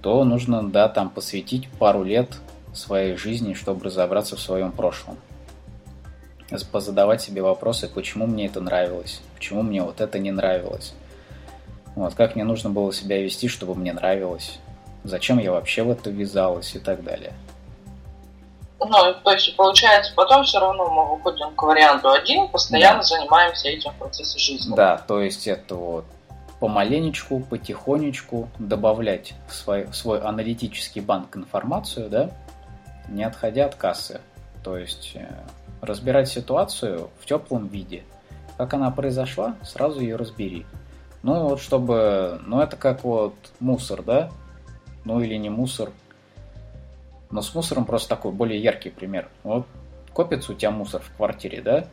то нужно, да, там посвятить пару лет своей жизни, чтобы разобраться в своем прошлом позадавать себе вопросы, почему мне это нравилось, почему мне вот это не нравилось. Вот, как мне нужно было себя вести, чтобы мне нравилось, зачем я вообще в это ввязалась и так далее. Ну, то есть, получается, потом все равно мы выходим к варианту один, постоянно да. занимаемся этим в процессе жизни. Да, то есть это вот помаленечку, потихонечку добавлять в свой, в свой аналитический банк информацию, да, не отходя от кассы. То есть э, разбирать ситуацию в теплом виде. Как она произошла, сразу ее разбери. Ну вот чтобы, ну это как вот мусор, да? Ну или не мусор. Но с мусором просто такой более яркий пример. Вот копится у тебя мусор в квартире, да?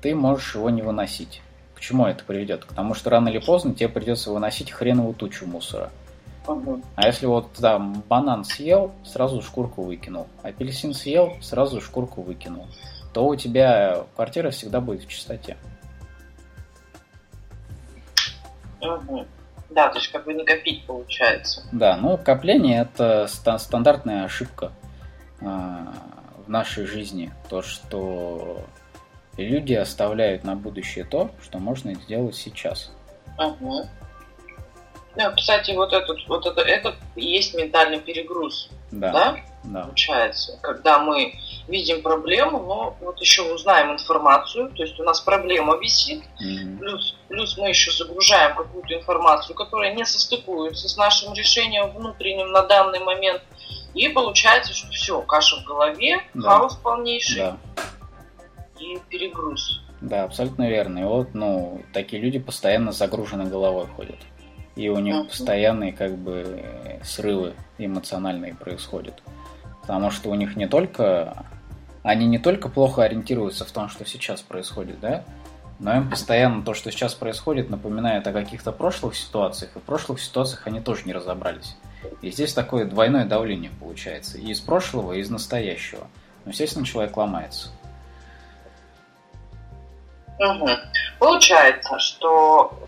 Ты можешь его не выносить. К чему это приведет? К тому, что рано или поздно тебе придется выносить хреновую тучу мусора. А если вот там банан съел, сразу шкурку выкинул, апельсин съел, сразу шкурку выкинул, то у тебя квартира всегда будет в чистоте. Угу. Да, то есть как бы не копить получается. Да, ну копление это стандартная ошибка э, в нашей жизни. То, что люди оставляют на будущее то, что можно сделать сейчас. Угу. Да, кстати, вот этот, вот это, это и есть ментальный перегруз. Да. Да? Да. Получается, когда мы видим проблему, но вот еще узнаем информацию, то есть у нас проблема висит, Мгм. плюс, плюс мы еще загружаем какую-то информацию, которая не состыкуется с нашим решением внутренним на данный момент, и получается, что все, каша в голове, Да. хаос полнейший Да. и перегруз. Да, абсолютно верно. И вот, ну, такие люди постоянно загружены головой ходят. И у них постоянные, как бы, срывы эмоциональные происходят. Потому что у них не только... Они не только плохо ориентируются в том, что сейчас происходит, да? Но им постоянно то, что сейчас происходит, напоминает о каких-то прошлых ситуациях. И в прошлых ситуациях они тоже не разобрались. И здесь такое двойное давление получается. И из прошлого, и из настоящего. Но, естественно, человек ломается. Мгм. Получается, что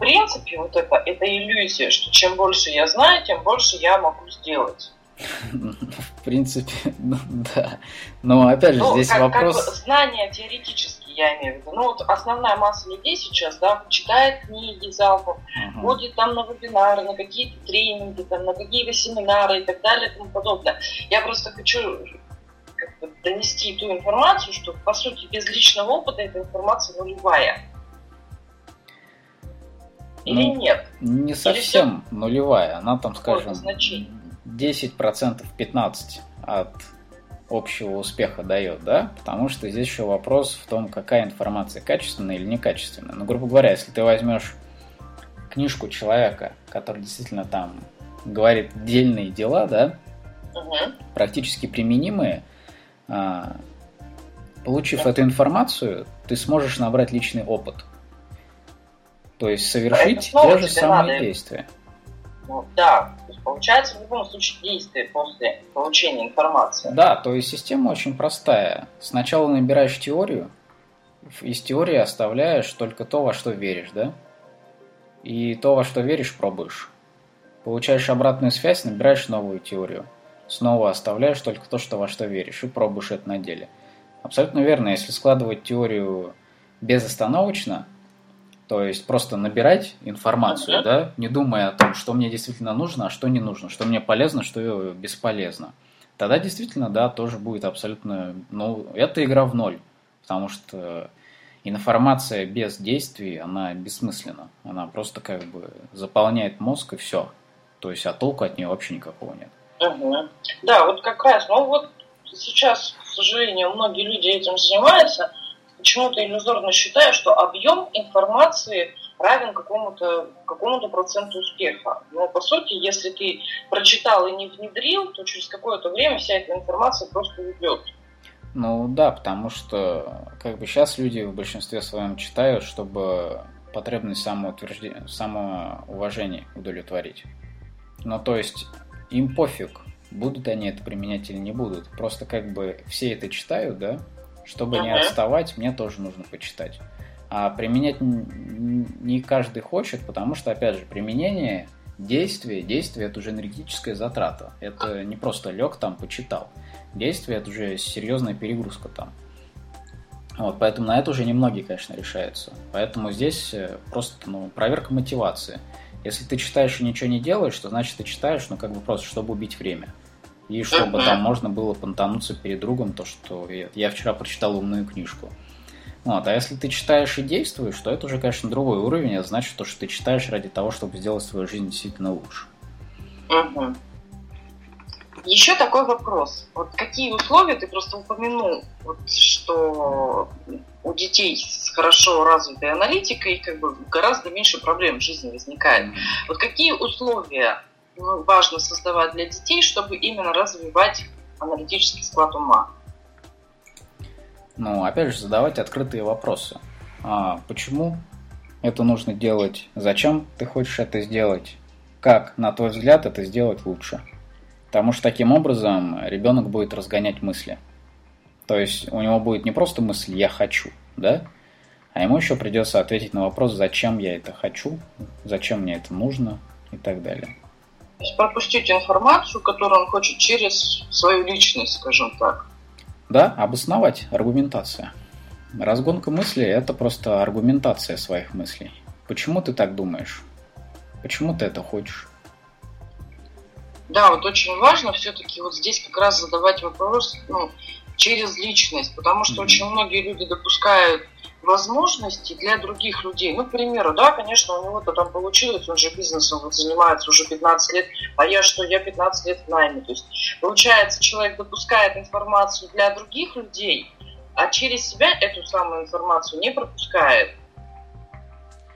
принципе вот это, это иллюзия, что чем больше я знаю, тем больше я могу сделать. [laughs] В принципе, ну, да. Но опять же, Ну, здесь как, как вопрос... бы знания теоретически, я имею в виду. Ну, вот основная масса людей сейчас, да, читает книги залпом, Мгм. ходит там на вебинары, на какие-то тренинги, там, на какие-то семинары и так далее и тому подобное. Я просто хочу как бы, донести ту информацию, что, по сути, без личного опыта эта информация нулевая. Или Ну, нет? Не совсем нулевая. Она там, скажем, значений? 10%, 15% от общего успеха дает, да? Потому что здесь еще вопрос в том, какая информация качественная или некачественная. Ну, грубо говоря, если ты возьмешь книжку человека, который действительно там говорит дельные дела, да, Мгм. практически применимые, а, получив эту информацию, ты сможешь набрать личный опыт. То есть совершить снова те же самые надо. действия. Ну, да, то есть получается в любом случае действие после получения информации. Да, то есть система очень простая. Сначала набираешь теорию, из теории оставляешь только то, во что веришь, да? И то, во что веришь, пробуешь. Получаешь обратную связь, набираешь новую теорию. Снова оставляешь только то, что во что веришь, и пробуешь это на деле. Абсолютно верно, если складывать теорию безостановочно, то есть просто набирать информацию, да, не думая о том, что мне действительно нужно, а что не нужно, что мне полезно, что бесполезно. Тогда действительно, да, тоже будет абсолютно, ну, это игра в ноль, потому что информация без действий, она бессмысленна. Она просто как бы заполняет мозг и все. То есть, а толку от нее вообще никакого нет. Мгм. Да, вот как раз, ну вот сейчас, к сожалению, многие люди этим занимаются, почему-то иллюзорно считая, что объем информации равен какому-то какому проценту успеха. Но по сути, если ты прочитал и не внедрил, то через какое-то время вся эта информация просто уйдет. Ну да, потому что как бы сейчас люди в большинстве своем читают, чтобы потребность самоутверждения, самоуважения удовлетворить. Ну то есть им пофиг, будут они это применять или не будут. Просто как бы все это читают, да? Чтобы не отставать, мне тоже нужно почитать. А применять не каждый хочет, потому что, опять же, применение действия, действие это уже энергетическая затрата. Это не просто лег там, почитал. Действие это уже серьезная перегрузка там. Вот, поэтому на это уже немногие, конечно, решаются. Поэтому здесь э, просто ну, проверка мотивации. Если ты читаешь и ничего не делаешь, то значит ты читаешь, ну как бы просто, чтобы убить время. И чтобы там можно было понтануться перед другом, то, что я, вчера прочитал умную книжку. Вот, а если ты читаешь и действуешь, то это уже, конечно, другой уровень, это значит, то, что ты читаешь ради того, чтобы сделать свою жизнь действительно лучше. Мгм. Еще такой вопрос. Вот какие условия ты просто упомянул, вот, что у детей с хорошо развитой аналитикой как бы гораздо меньше проблем в жизни возникает. Вот какие условия важно создавать для детей, чтобы именно развивать аналитический склад ума? Ну, опять же, задавать открытые вопросы. А почему это нужно делать? Зачем ты хочешь это сделать? Как, на твой взгляд, это сделать лучше? Потому что таким образом ребенок будет разгонять мысли. То есть у него будет не просто мысль «я хочу», да? А ему еще придется ответить на вопрос «зачем я это хочу?», «зачем мне это нужно?» и так далее. То есть пропустить информацию, которую он хочет через свою личность, скажем так. Да, обосновать, аргументация. Разгонка мысли – это просто аргументация своих мыслей. Почему ты так думаешь? Почему ты это хочешь? Да, вот очень важно все-таки вот здесь как раз задавать вопрос ну, через личность, потому что mm-hmm. очень многие люди допускают возможности для других людей. Ну, к примеру, да, конечно, у него-то там получилось, он же бизнесом вот занимается уже 15 лет, а я что, я 15 лет в найме. То есть, получается, человек допускает информацию для других людей, а через себя эту самую информацию не пропускает.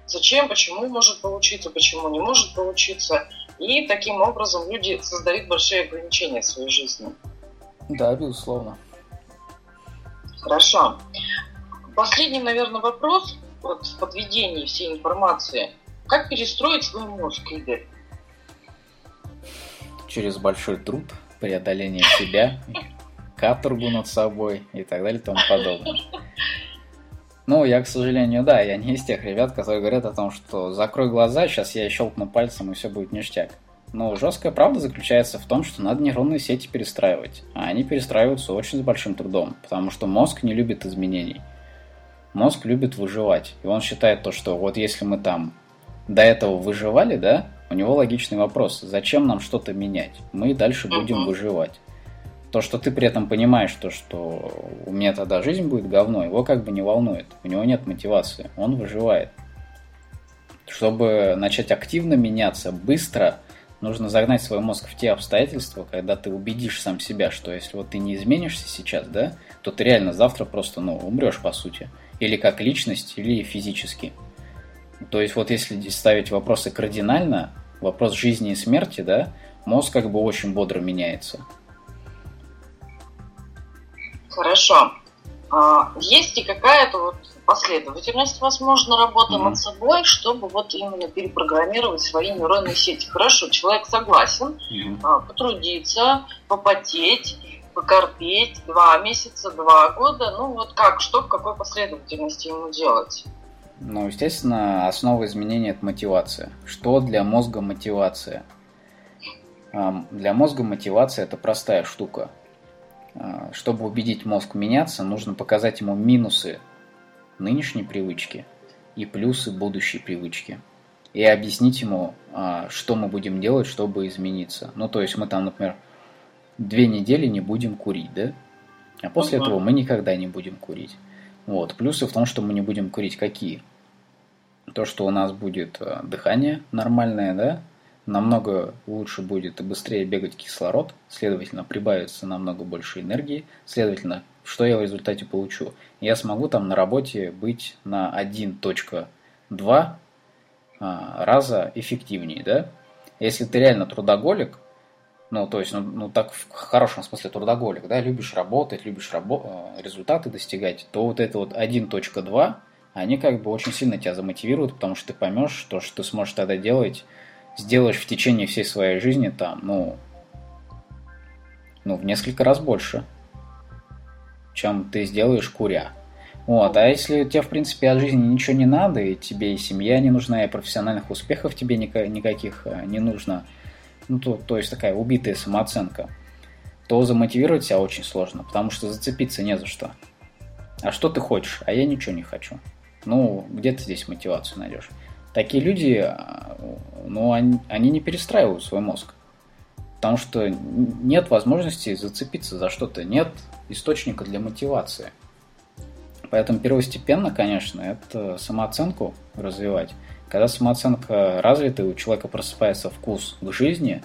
Зачем, почему может получиться, почему не может получиться. И таким образом люди создают большие ограничения в своей жизни. Да, безусловно. Хорошо. Последний, наверное, вопрос вот, в подведении всей информации. Как перестроить свой мозг, Игорь? Через большой труд, преодоление себя, каторгу над собой и так далее и тому подобное. Ну, я, к сожалению, да, я не из тех ребят, которые говорят о том, что закрой глаза, сейчас я щелкну пальцем и все будет ништяк. Но жесткая правда заключается в том, что надо нейронные сети перестраивать. А они перестраиваются очень с большим трудом, потому что мозг не любит изменений. Мозг любит выживать. И он считает то, что вот если мы там до этого выживали, да, у него логичный вопрос, зачем нам что-то менять? Мы дальше будем выживать. То, что ты при этом понимаешь, то, что у меня тогда жизнь будет говно, его как бы не волнует. У него нет мотивации, он выживает. Чтобы начать активно меняться быстро, нужно загнать свой мозг в те обстоятельства, когда ты убедишь сам себя, что если вот ты не изменишься сейчас, да, то ты реально завтра просто, ну, умрешь по сути. Или как личность, или физически. То есть вот если ставить вопросы кардинально, вопрос жизни и смерти, да, мозг как бы очень бодро меняется. Хорошо. А, есть ли какая-то вот последовательность, возможно, работы mm-hmm. над собой, чтобы вот именно перепрограммировать свои нейронные сети. Хорошо, человек согласен mm-hmm. потрудиться, попотеть, покорпеть два месяца, два года. Ну вот как, что в какой последовательности ему делать? Ну, естественно, основа изменения – это мотивация. Что для мозга мотивация? Для мозга мотивация – это простая штука – а, чтобы убедить мозг меняться, нужно показать ему минусы нынешней привычки и плюсы будущей привычки. И объяснить ему, а, что мы будем делать, чтобы измениться. Ну, то есть мы там, например, две недели не будем курить, да? А после этого мы никогда не будем курить. Вот. Плюсы в том, что мы не будем курить какие? То, что у нас будет а, дыхание нормальное, да? намного лучше будет и быстрее бегать кислород, следовательно, прибавится намного больше энергии, следовательно, что я в результате получу? Я смогу там на работе быть на 1.2 а, раза эффективнее, да? Если ты реально трудоголик, ну, то есть, ну, ну так в хорошем смысле трудоголик, да, любишь работать, любишь рабо- э, результаты достигать, то вот это вот 1.2, они как бы очень сильно тебя замотивируют, потому что ты поймешь, что, что ты сможешь тогда делать сделаешь в течение всей своей жизни там, ну, ну, в несколько раз больше, чем ты сделаешь куря. Вот, а если тебе, в принципе, от жизни ничего не надо, и тебе и семья не нужна, и профессиональных успехов тебе никаких э, не нужно, ну, то, то есть такая убитая самооценка, то замотивировать себя очень сложно, потому что зацепиться не за что. А что ты хочешь? А я ничего не хочу. Ну, где ты здесь мотивацию найдешь? такие люди, а, ну, они, они не перестраивают свой мозг. Потому что нет возможности зацепиться за что-то, нет источника для мотивации. Поэтому первостепенно, конечно, это самооценку развивать. Когда самооценка развита, у человека просыпается вкус к жизни,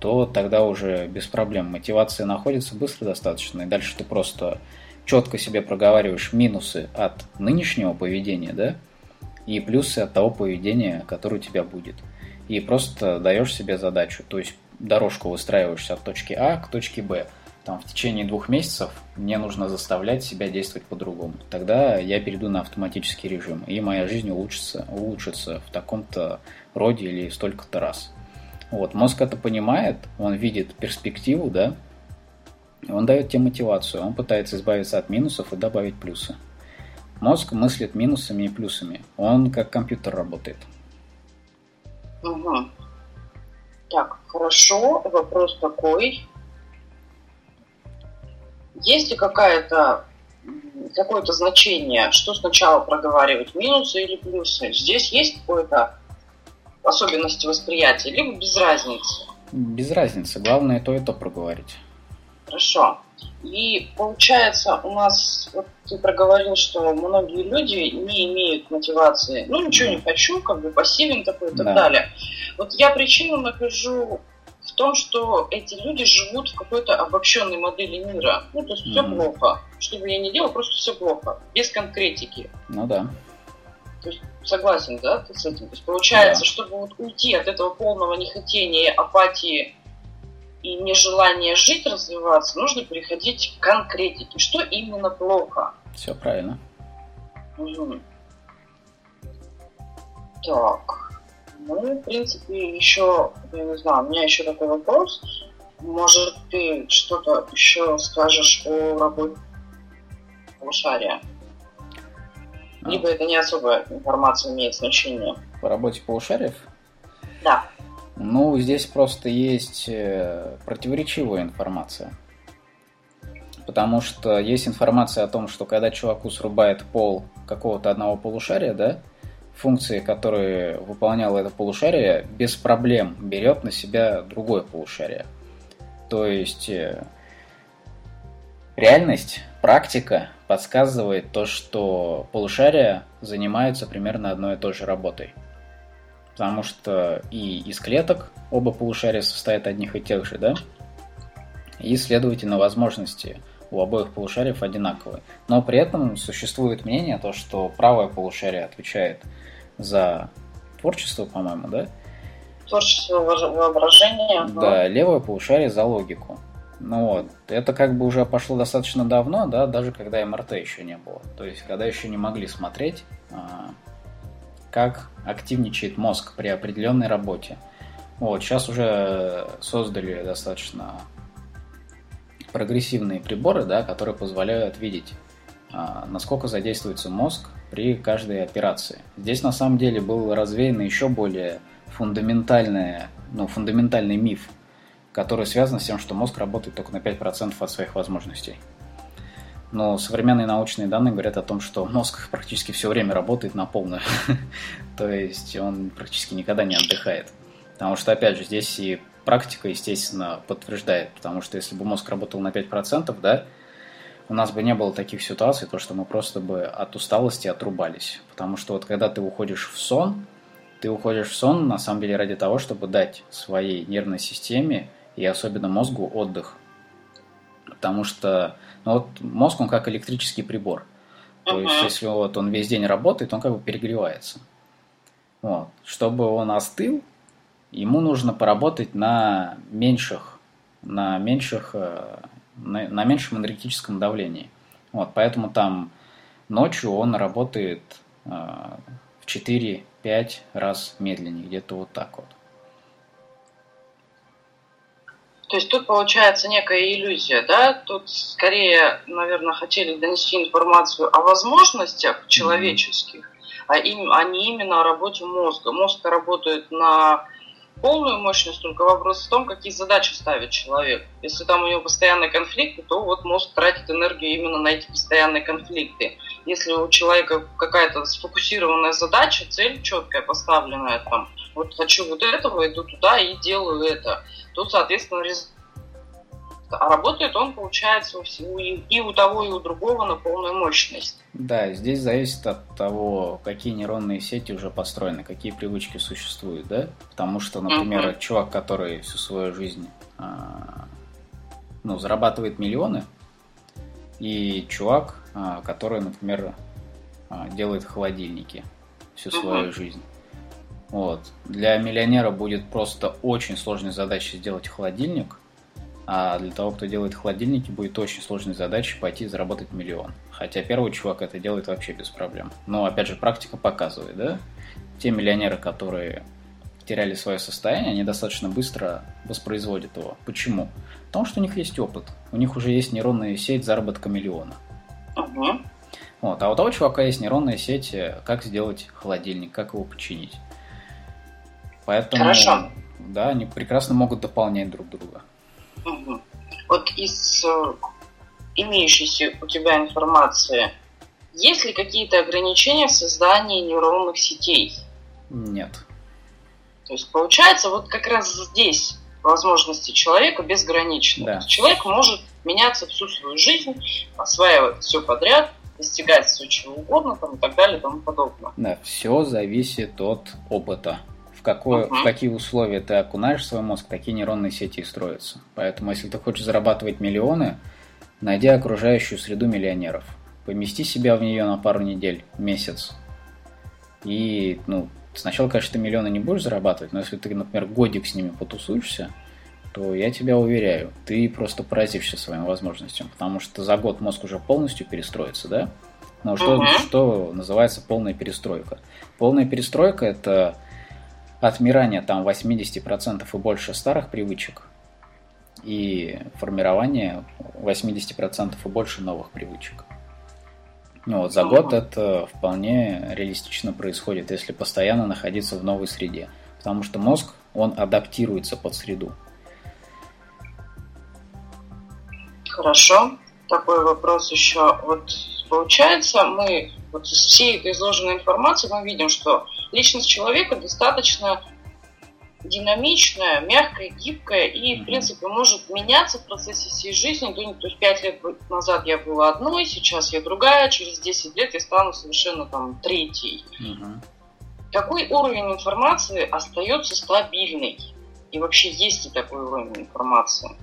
то тогда уже без проблем мотивация находится быстро достаточно, и дальше ты просто четко себе проговариваешь минусы от нынешнего поведения, да, и плюсы от того поведения, которое у тебя будет. И просто даешь себе задачу, то есть дорожку выстраиваешься от точки А к точке Б. Там в течение двух месяцев мне нужно заставлять себя действовать по-другому. Тогда я перейду на автоматический режим, и моя жизнь улучшится, улучшится в таком-то роде или столько-то раз. Вот, мозг это понимает, он видит перспективу, да, он дает тебе мотивацию, он пытается избавиться от минусов и добавить плюсы. Мозг мыслит минусами и плюсами. Он как компьютер работает. Угу. Так, хорошо. Вопрос такой. Есть ли какая-то какое-то значение, что сначала проговаривать, минусы или плюсы. Здесь есть какое-то особенности восприятия, либо без разницы? Без разницы. Главное то и то проговорить. Хорошо. И получается, у нас, вот ты проговорил, что многие люди не имеют мотивации. Ну, ничего не хочу, как бы пассивен такой и так да. далее. Вот я причину нахожу в том, что эти люди живут в какой-то обобщенной модели мира. Ну, то есть mm-hmm. все плохо. Что бы я ни делал, просто все плохо. Без конкретики. Ну да. То есть согласен, да, ты с этим? То есть получается, да. чтобы вот уйти от этого полного нехотения, апатии и нежелания жить, развиваться, нужно переходить к конкретике. Что именно плохо? Все правильно. Угу. Так. Ну, в принципе, еще, я не знаю, у меня еще такой вопрос. Может, ты что-то еще скажешь о работе полушария? А. Либо это не особо информация имеет значение. По работе полушариев? Да. Ну, здесь просто есть э, противоречивая информация. Потому что есть информация о том, что когда чуваку срубает пол какого-то одного полушария, да, функции, которые выполняло это полушарие, без проблем берет на себя другое полушарие. То есть э, реальность, практика подсказывает то, что полушария занимаются примерно одной и той же работой потому что и из клеток оба полушария состоят одних и тех же, да? И, следовательно, возможности у обоих полушариев одинаковые. Но при этом существует мнение, то, что правое полушарие отвечает за творчество, по-моему, да? Творчество воображения. Да, левое полушарие за логику. Ну вот, это как бы уже пошло достаточно давно, да, даже когда МРТ еще не было. То есть, когда еще не могли смотреть а, как активничает мозг при определенной работе. Вот, сейчас уже создали достаточно прогрессивные приборы, да, которые позволяют видеть, а, насколько задействуется мозг при каждой операции. Здесь на самом деле был развеян еще более фундаментальный, ну, фундаментальный миф, который связан с тем, что мозг работает только на 5% от своих возможностей. Но современные научные данные говорят о том, что мозг практически все время работает на полную. [laughs] То есть он практически никогда не отдыхает. Потому что, опять же, здесь и практика, естественно, подтверждает. Потому что если бы мозг работал на 5%, да, у нас бы не было таких ситуаций, то что мы просто бы от усталости отрубались. Потому что вот когда ты уходишь в сон, ты уходишь в сон на самом деле ради того, чтобы дать своей нервной системе и особенно мозгу отдых. Потому что ну, вот мозг, он как электрический прибор. То есть, если вот он весь день работает, он как бы перегревается. Вот. Чтобы он остыл, ему нужно поработать на меньших, на меньших, э, на, на меньшем энергетическом давлении. Вот, поэтому там ночью он работает э, в 4-5 раз медленнее, где-то вот так вот. То есть тут получается некая иллюзия, да? Тут скорее, наверное, хотели донести информацию о возможностях человеческих, а, им, а не именно о работе мозга. Мозг работает на полную мощность, только вопрос в том, какие задачи ставит человек. Если там у него постоянные конфликты, то вот мозг тратит энергию именно на эти постоянные конфликты. Если у человека какая-то сфокусированная задача, цель четкая поставленная, там, вот хочу вот этого, иду туда и делаю это, то, соответственно, результат а работает он, получается, и у того, и у другого на полную мощность. Да, здесь зависит от того, какие нейронные сети уже построены, какие привычки существуют, да? Потому что, например, uh-huh. чувак, который всю свою жизнь а, ну, зарабатывает миллионы, и чувак, а, который, например, а, делает холодильники всю свою uh-huh. жизнь. Вот. Для миллионера будет просто очень сложной задачей сделать холодильник, а для того, кто делает холодильники, будет очень сложной задачей пойти заработать миллион. Хотя первый чувак это делает вообще без проблем. Но, опять же, практика показывает, да? Те миллионеры, которые теряли свое состояние, они достаточно быстро воспроизводят его. Почему? Потому что у них есть опыт. У них уже есть нейронная сеть заработка миллиона. Угу. Вот. А у того чувака есть нейронная сеть, э, как сделать холодильник, как его починить. Поэтому, Хорошо. да, они прекрасно могут дополнять друг друга. Вот из э, имеющейся у тебя информации, есть ли какие-то ограничения в создании нейронных сетей? Нет. То есть получается вот как раз здесь возможности человека безграничны. Да. Человек может меняться всю свою жизнь, осваивать все подряд, достигать все чего угодно там, и так далее и тому подобное. Да, все зависит от опыта. Какое, uh-huh. в какие условия ты окунаешь свой мозг, такие нейронные сети и строятся. Поэтому, если ты хочешь зарабатывать миллионы, найди окружающую среду миллионеров. Помести себя в нее на пару недель, месяц. И, ну, сначала, конечно, ты миллионы не будешь зарабатывать, но если ты, например, годик с ними потусуешься, то я тебя уверяю, ты просто поразишься своим возможностям, потому что за год мозг уже полностью перестроится, да? Но что, uh-huh. что называется полная перестройка? Полная перестройка – это отмирание там 80% и больше старых привычек и формирование 80% и больше новых привычек. Ну, вот за год это вполне реалистично происходит, если постоянно находиться в новой среде. Потому что мозг, он адаптируется под среду. Хорошо. Такой вопрос еще. Вот получается, мы вот из всей этой изложенной информации мы видим, что личность человека достаточно динамичная, мягкая, гибкая и, в принципе, может меняться в процессе всей жизни. То есть пять лет назад я была одной, сейчас я другая, через 10 лет я стану совершенно там третьей. Угу. Какой уровень информации остается стабильный? И вообще есть ли такой уровень информации?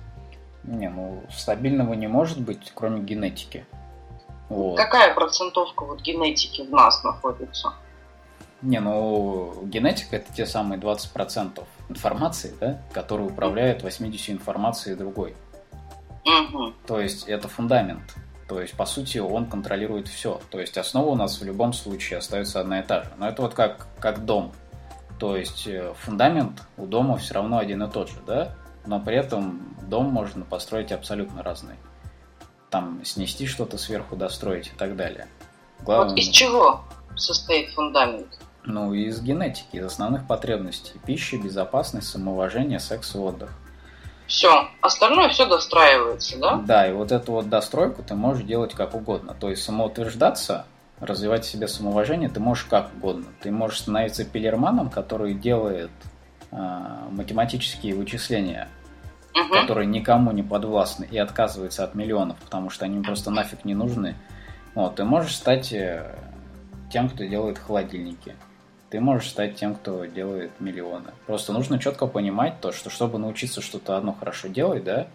Не, ну стабильного не может быть, кроме генетики. Вот. Какая процентовка вот генетики в нас находится? Не, ну генетика это те самые 20% информации, да, которые управляют 80 информацией другой. Угу. То есть это фундамент. То есть, по сути, он контролирует все. То есть основа у нас в любом случае остается одна и та же. Но это вот как, как дом. То есть э, фундамент у дома все равно один и тот же, да? но при этом дом можно построить абсолютно разный. Там снести что-то сверху, достроить и так далее. Главное, вот из чего состоит фундамент? Ну, из генетики, из основных потребностей. Пища, безопасность, самоуважение, секс и отдых. Все, остальное все достраивается, да? Да, и вот эту вот достройку ты можешь делать как угодно. То есть самоутверждаться, развивать в себе самоуважение ты можешь как угодно. Ты можешь становиться пилерманом, который делает э, математические вычисления угу. которые никому не подвластны и отказываются от миллионов, потому что они просто нафиг не нужны, вот, ты можешь стать э, тем, кто делает холодильники. Ты можешь стать тем, кто делает миллионы. Просто нужно четко понимать то, что чтобы научиться что-то одно хорошо делать, да,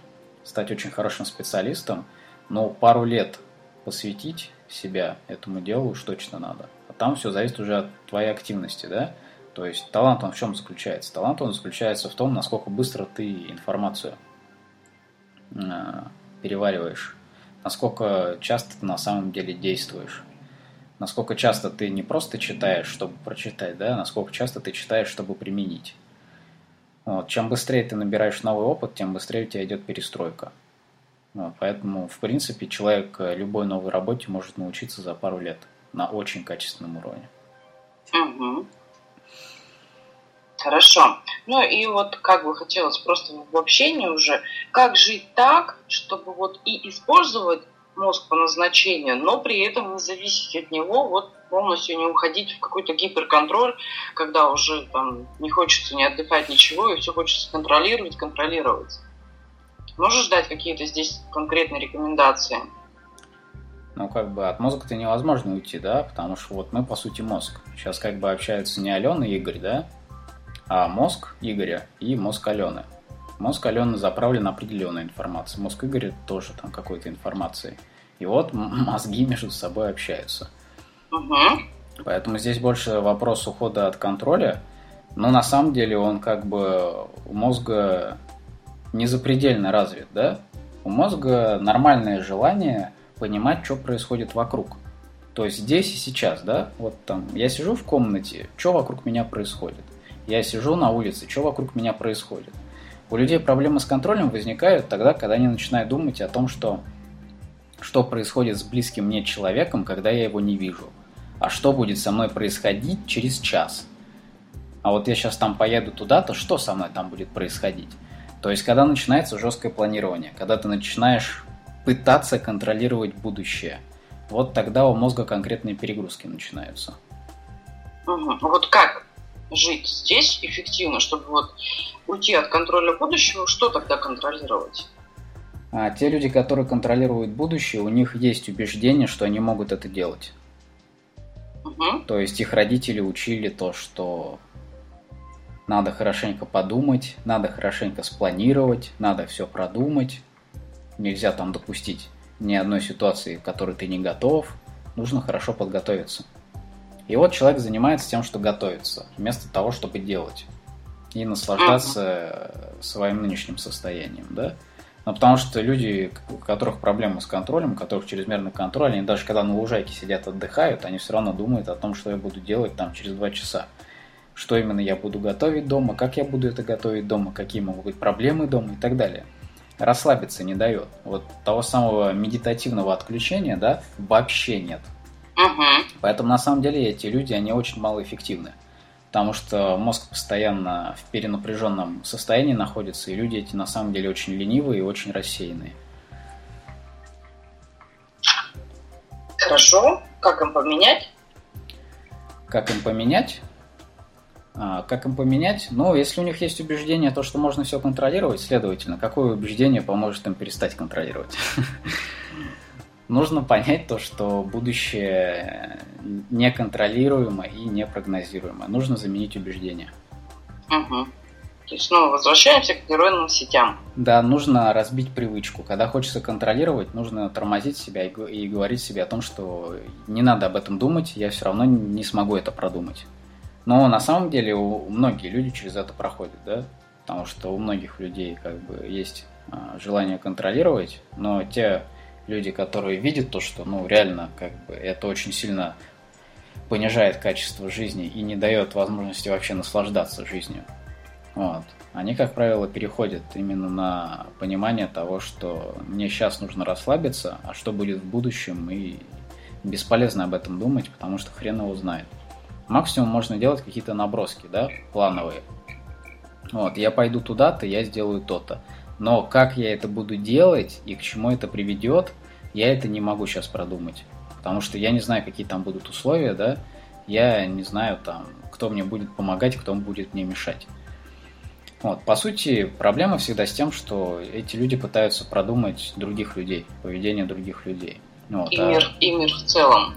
стать очень хорошим специалистом, но пару лет посвятить себя этому делу уж точно надо. А там все зависит уже от твоей активности, да. То есть талант он в чем заключается? Талант он заключается в том, насколько быстро ты информацию э, перевариваешь, насколько часто ты на самом деле действуешь, насколько часто ты не просто читаешь, чтобы прочитать, да, насколько часто ты читаешь, чтобы применить. Вот. Чем быстрее ты набираешь новый опыт, тем быстрее у тебя идет перестройка. Вот. Поэтому, в принципе, человек любой новой работе может научиться за пару лет на очень качественном уровне. Угу. Хорошо. Ну и вот как бы хотелось просто в общении уже, как жить так, чтобы вот и использовать мозг по назначению, но при этом не зависеть от него, вот полностью не уходить в какой-то гиперконтроль, когда уже там не хочется ни отдыхать, ничего, и все хочется контролировать, контролировать. Можешь дать какие-то здесь конкретные рекомендации? Ну, как бы от мозга-то невозможно уйти, да, потому что вот мы, по сути, мозг. Сейчас как бы общаются не Алена и Игорь, да, а мозг Игоря и мозг Алены. Мозг Алены заправлен определенной информацией, мозг Игоря тоже там какой-то информацией. И вот [laughs] мозги между собой общаются. Угу. Поэтому здесь больше вопрос ухода от контроля, но на самом деле он как бы у мозга не запредельно развит, да? У мозга нормальное желание понимать, что происходит вокруг. То есть здесь и сейчас, да? Вот там я сижу в комнате, что вокруг меня происходит? Я сижу на улице, что вокруг меня происходит? У людей проблемы с контролем возникают тогда, когда они начинают думать о том, что, что происходит с близким мне человеком, когда я его не вижу. А что будет со мной происходить через час? А вот я сейчас там поеду туда-то, что со мной там будет происходить? То есть, когда начинается жесткое планирование, когда ты начинаешь пытаться контролировать будущее. Вот тогда у мозга конкретные перегрузки начинаются. Вот как жить здесь эффективно, чтобы вот уйти от контроля будущего, что тогда контролировать? А те люди, которые контролируют будущее, у них есть убеждение, что они могут это делать. Угу. То есть их родители учили то, что надо хорошенько подумать, надо хорошенько спланировать, надо все продумать. Нельзя там допустить ни одной ситуации, к которой ты не готов. Нужно хорошо подготовиться. И вот человек занимается тем, что готовится, вместо того, чтобы делать. И наслаждаться своим нынешним состоянием, да? Ну, потому что люди, у которых проблемы с контролем, у которых чрезмерный контроль, они даже когда на лужайке сидят, отдыхают, они все равно думают о том, что я буду делать там через два часа. Что именно я буду готовить дома, как я буду это готовить дома, какие могут быть проблемы дома и так далее. Расслабиться не дает. Вот того самого медитативного отключения, да, вообще нет. Угу. Поэтому на самом деле эти люди, они очень малоэффективны потому что мозг постоянно в перенапряженном состоянии находится, и люди эти на самом деле очень ленивые и очень рассеянные. Хорошо. Как им поменять? Как им поменять? А, как им поменять? Ну, если у них есть убеждение, то, что можно все контролировать, следовательно, какое убеждение поможет им перестать контролировать? [laughs] нужно понять то, что будущее неконтролируемо и непрогнозируемо. Нужно заменить убеждения. Угу. То есть снова возвращаемся к нейронным сетям. Да, нужно разбить привычку. Когда хочется контролировать, нужно тормозить себя и, говорить себе о том, что не надо об этом думать, я все равно не смогу это продумать. Но на самом деле у, многие люди через это проходят, да? Потому что у многих людей как бы есть а, желание контролировать, но те люди, которые видят то, что, ну, реально, как бы, это очень сильно понижает качество жизни и не дает возможности вообще наслаждаться жизнью. Вот. Они, как правило, переходят именно на понимание того, что мне сейчас нужно расслабиться, а что будет в будущем, и бесполезно об этом думать, потому что хрен его знает. Максимум можно делать какие-то наброски, да, плановые. Вот, я пойду туда-то, я сделаю то-то. Но как я это буду делать и к чему это приведет, я это не могу сейчас продумать. Потому что я не знаю, какие там будут условия, да, я не знаю там, кто мне будет помогать, кто будет мне мешать. Вот, по сути, проблема всегда с тем, что эти люди пытаются продумать других людей, поведение других людей. Вот, и, а... мир, и мир в целом.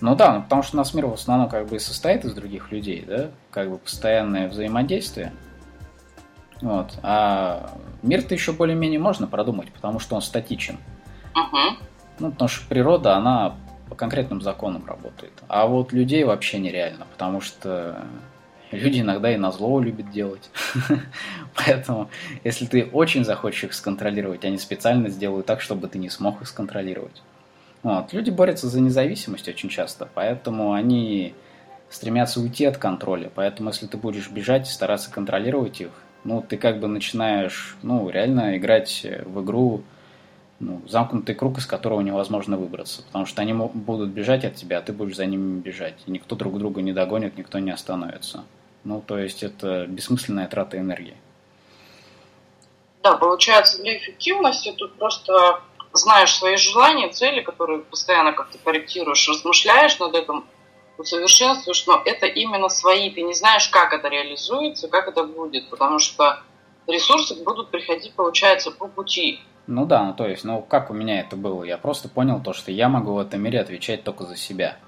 Ну да, ну, потому что у нас мир в основном как бы и состоит из других людей, да, как бы постоянное взаимодействие. Вот. А мир-то еще более-менее можно продумать, потому что он статичен. Угу. Ну, потому что природа, она по конкретным законам работает. А вот людей вообще нереально, потому что люди иногда и на зло любят делать. [laughs] Поэтому, если ты очень захочешь их сконтролировать, они специально сделают так, чтобы ты не смог их сконтролировать. Вот. Люди борются за независимость очень часто, поэтому они стремятся уйти от контроля. Поэтому, если ты будешь бежать и стараться контролировать их, ну, ты как бы начинаешь, ну, реально играть в игру, ну, замкнутый круг, из которого невозможно выбраться, потому что они будут бежать от тебя, а ты будешь за ними бежать, и никто друг друга не догонит, никто не остановится. Ну, то есть это бессмысленная трата энергии. Да, получается, для эффективности тут просто знаешь свои желания, цели, которые постоянно как-то корректируешь, размышляешь над этим, усовершенствуешь, но это именно свои, ты не знаешь, как это реализуется, как это будет, потому что ресурсы будут приходить, получается, по пути. Ну да, ну то есть, ну как у меня это было? Я просто понял то, что я могу в этом мире отвечать только за себя.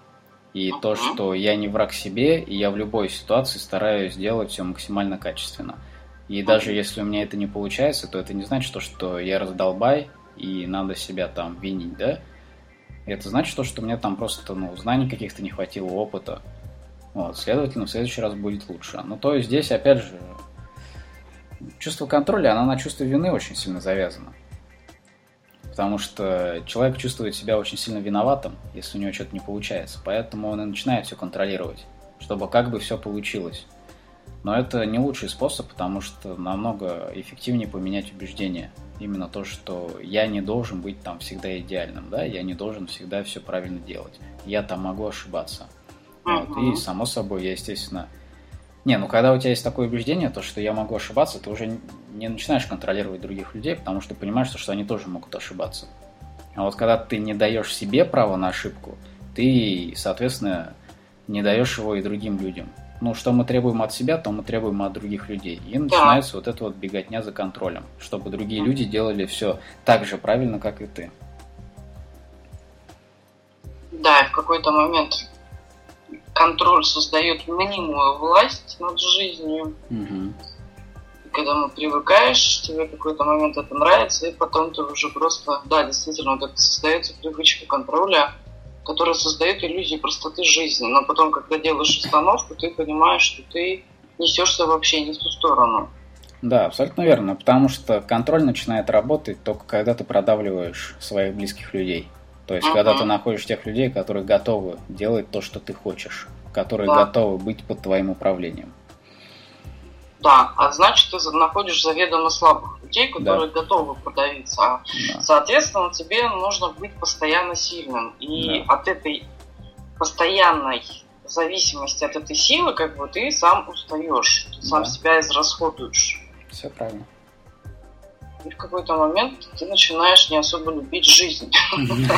И uh-huh. то, что я не враг себе, и я в любой ситуации стараюсь сделать все максимально качественно. И uh-huh. даже если у меня это не получается, то это не значит, то, что я раздолбай, и надо себя там винить, да? Это значит то, что мне там просто, ну, знаний каких-то не хватило, опыта. Вот, следовательно, в следующий раз будет лучше. Ну, то есть здесь, опять же, чувство контроля, оно на чувство вины очень сильно завязано потому что человек чувствует себя очень сильно виноватым, если у него что-то не получается. Поэтому он и начинает все контролировать, чтобы как бы все получилось. Но это не лучший способ, потому что намного эффективнее поменять убеждения. Именно то, что я не должен быть там всегда идеальным, да, я не должен всегда все правильно делать. Я там могу ошибаться. Uh-huh. Вот. И само собой, я, естественно, не, ну когда у тебя есть такое убеждение, то что я могу ошибаться, ты уже не начинаешь контролировать других людей, потому что понимаешь, что они тоже могут ошибаться. А вот когда ты не даешь себе право на ошибку, ты, соответственно, не даешь его и другим людям. Ну, что мы требуем от себя, то мы требуем от других людей. И начинается да. вот эта вот беготня за контролем, чтобы другие люди делали все так же правильно, как и ты. Да, в какой-то момент контроль создает мнимую власть над жизнью. Угу. И когда мы привыкаешь, тебе в какой-то момент это нравится, и потом ты уже просто, да, действительно, вот это создается привычка контроля, которая создает иллюзию простоты жизни. Но потом, когда делаешь остановку, ты понимаешь, что ты несешься вообще не в ту сторону. Да, абсолютно верно, потому что контроль начинает работать только когда ты продавливаешь своих близких людей. То есть, uh-huh. когда ты находишь тех людей, которые готовы делать то, что ты хочешь, которые да. готовы быть под твоим управлением. Да, а значит, ты находишь заведомо слабых людей, которые да. готовы подавиться. А, да. Соответственно, тебе нужно быть постоянно сильным. И да. от этой постоянной зависимости от этой силы, как бы ты сам устаешь, ты да. сам себя израсходуешь. Все правильно и в какой-то момент ты начинаешь не особо любить жизнь. [laughs]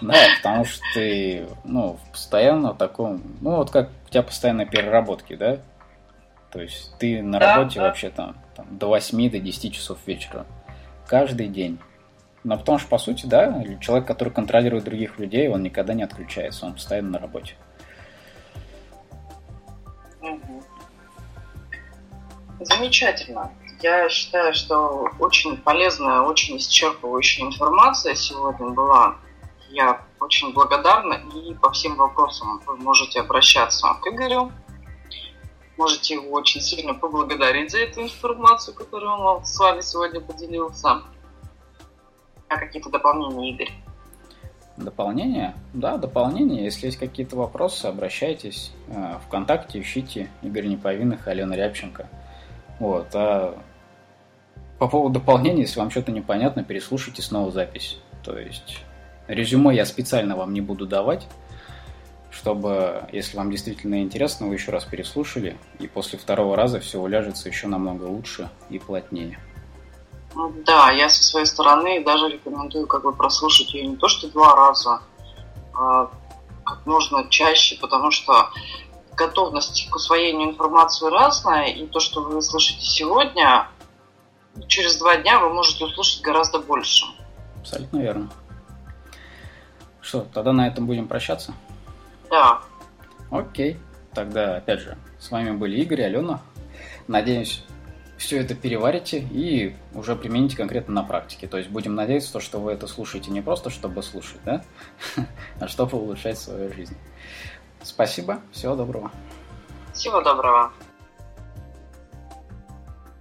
Да, потому что ты, ну, постоянно в таком, ну, вот как у тебя постоянно переработки, да? То есть ты на работе вообще там, там до 8 до 10 часов вечера. Каждый день. Но потому что, по сути, да, человек, который контролирует других людей, он никогда не отключается, он постоянно на работе. Замечательно. Я считаю, что очень полезная, очень исчерпывающая информация сегодня была. Я очень благодарна и по всем вопросам вы можете обращаться к Игорю. Можете его очень сильно поблагодарить за эту информацию, которую он с вами сегодня поделился. А какие-то дополнения, Игорь? Дополнения? Да, дополнения. Если есть какие-то вопросы, обращайтесь. Э, Вконтакте ищите Игорь Неповинных, Алена Рябченко. Вот. А по поводу дополнения, если вам что-то непонятно, переслушайте снова запись. То есть резюме я специально вам не буду давать, чтобы, если вам действительно интересно, вы еще раз переслушали, и после второго раза все уляжется еще намного лучше и плотнее. Ну да, я со своей стороны даже рекомендую как бы прослушать ее не то что два раза, а как можно чаще, потому что готовность к усвоению информации разная, и то, что вы слышите сегодня, через два дня вы можете услышать гораздо больше. Абсолютно верно. Что, тогда на этом будем прощаться? Да. Окей. Тогда, опять же, с вами были Игорь и Алена. Надеюсь, все это переварите и уже примените конкретно на практике. То есть будем надеяться, что вы это слушаете не просто, чтобы слушать, да? [laughs] а чтобы улучшать свою жизнь. Спасибо, всего доброго. Всего доброго.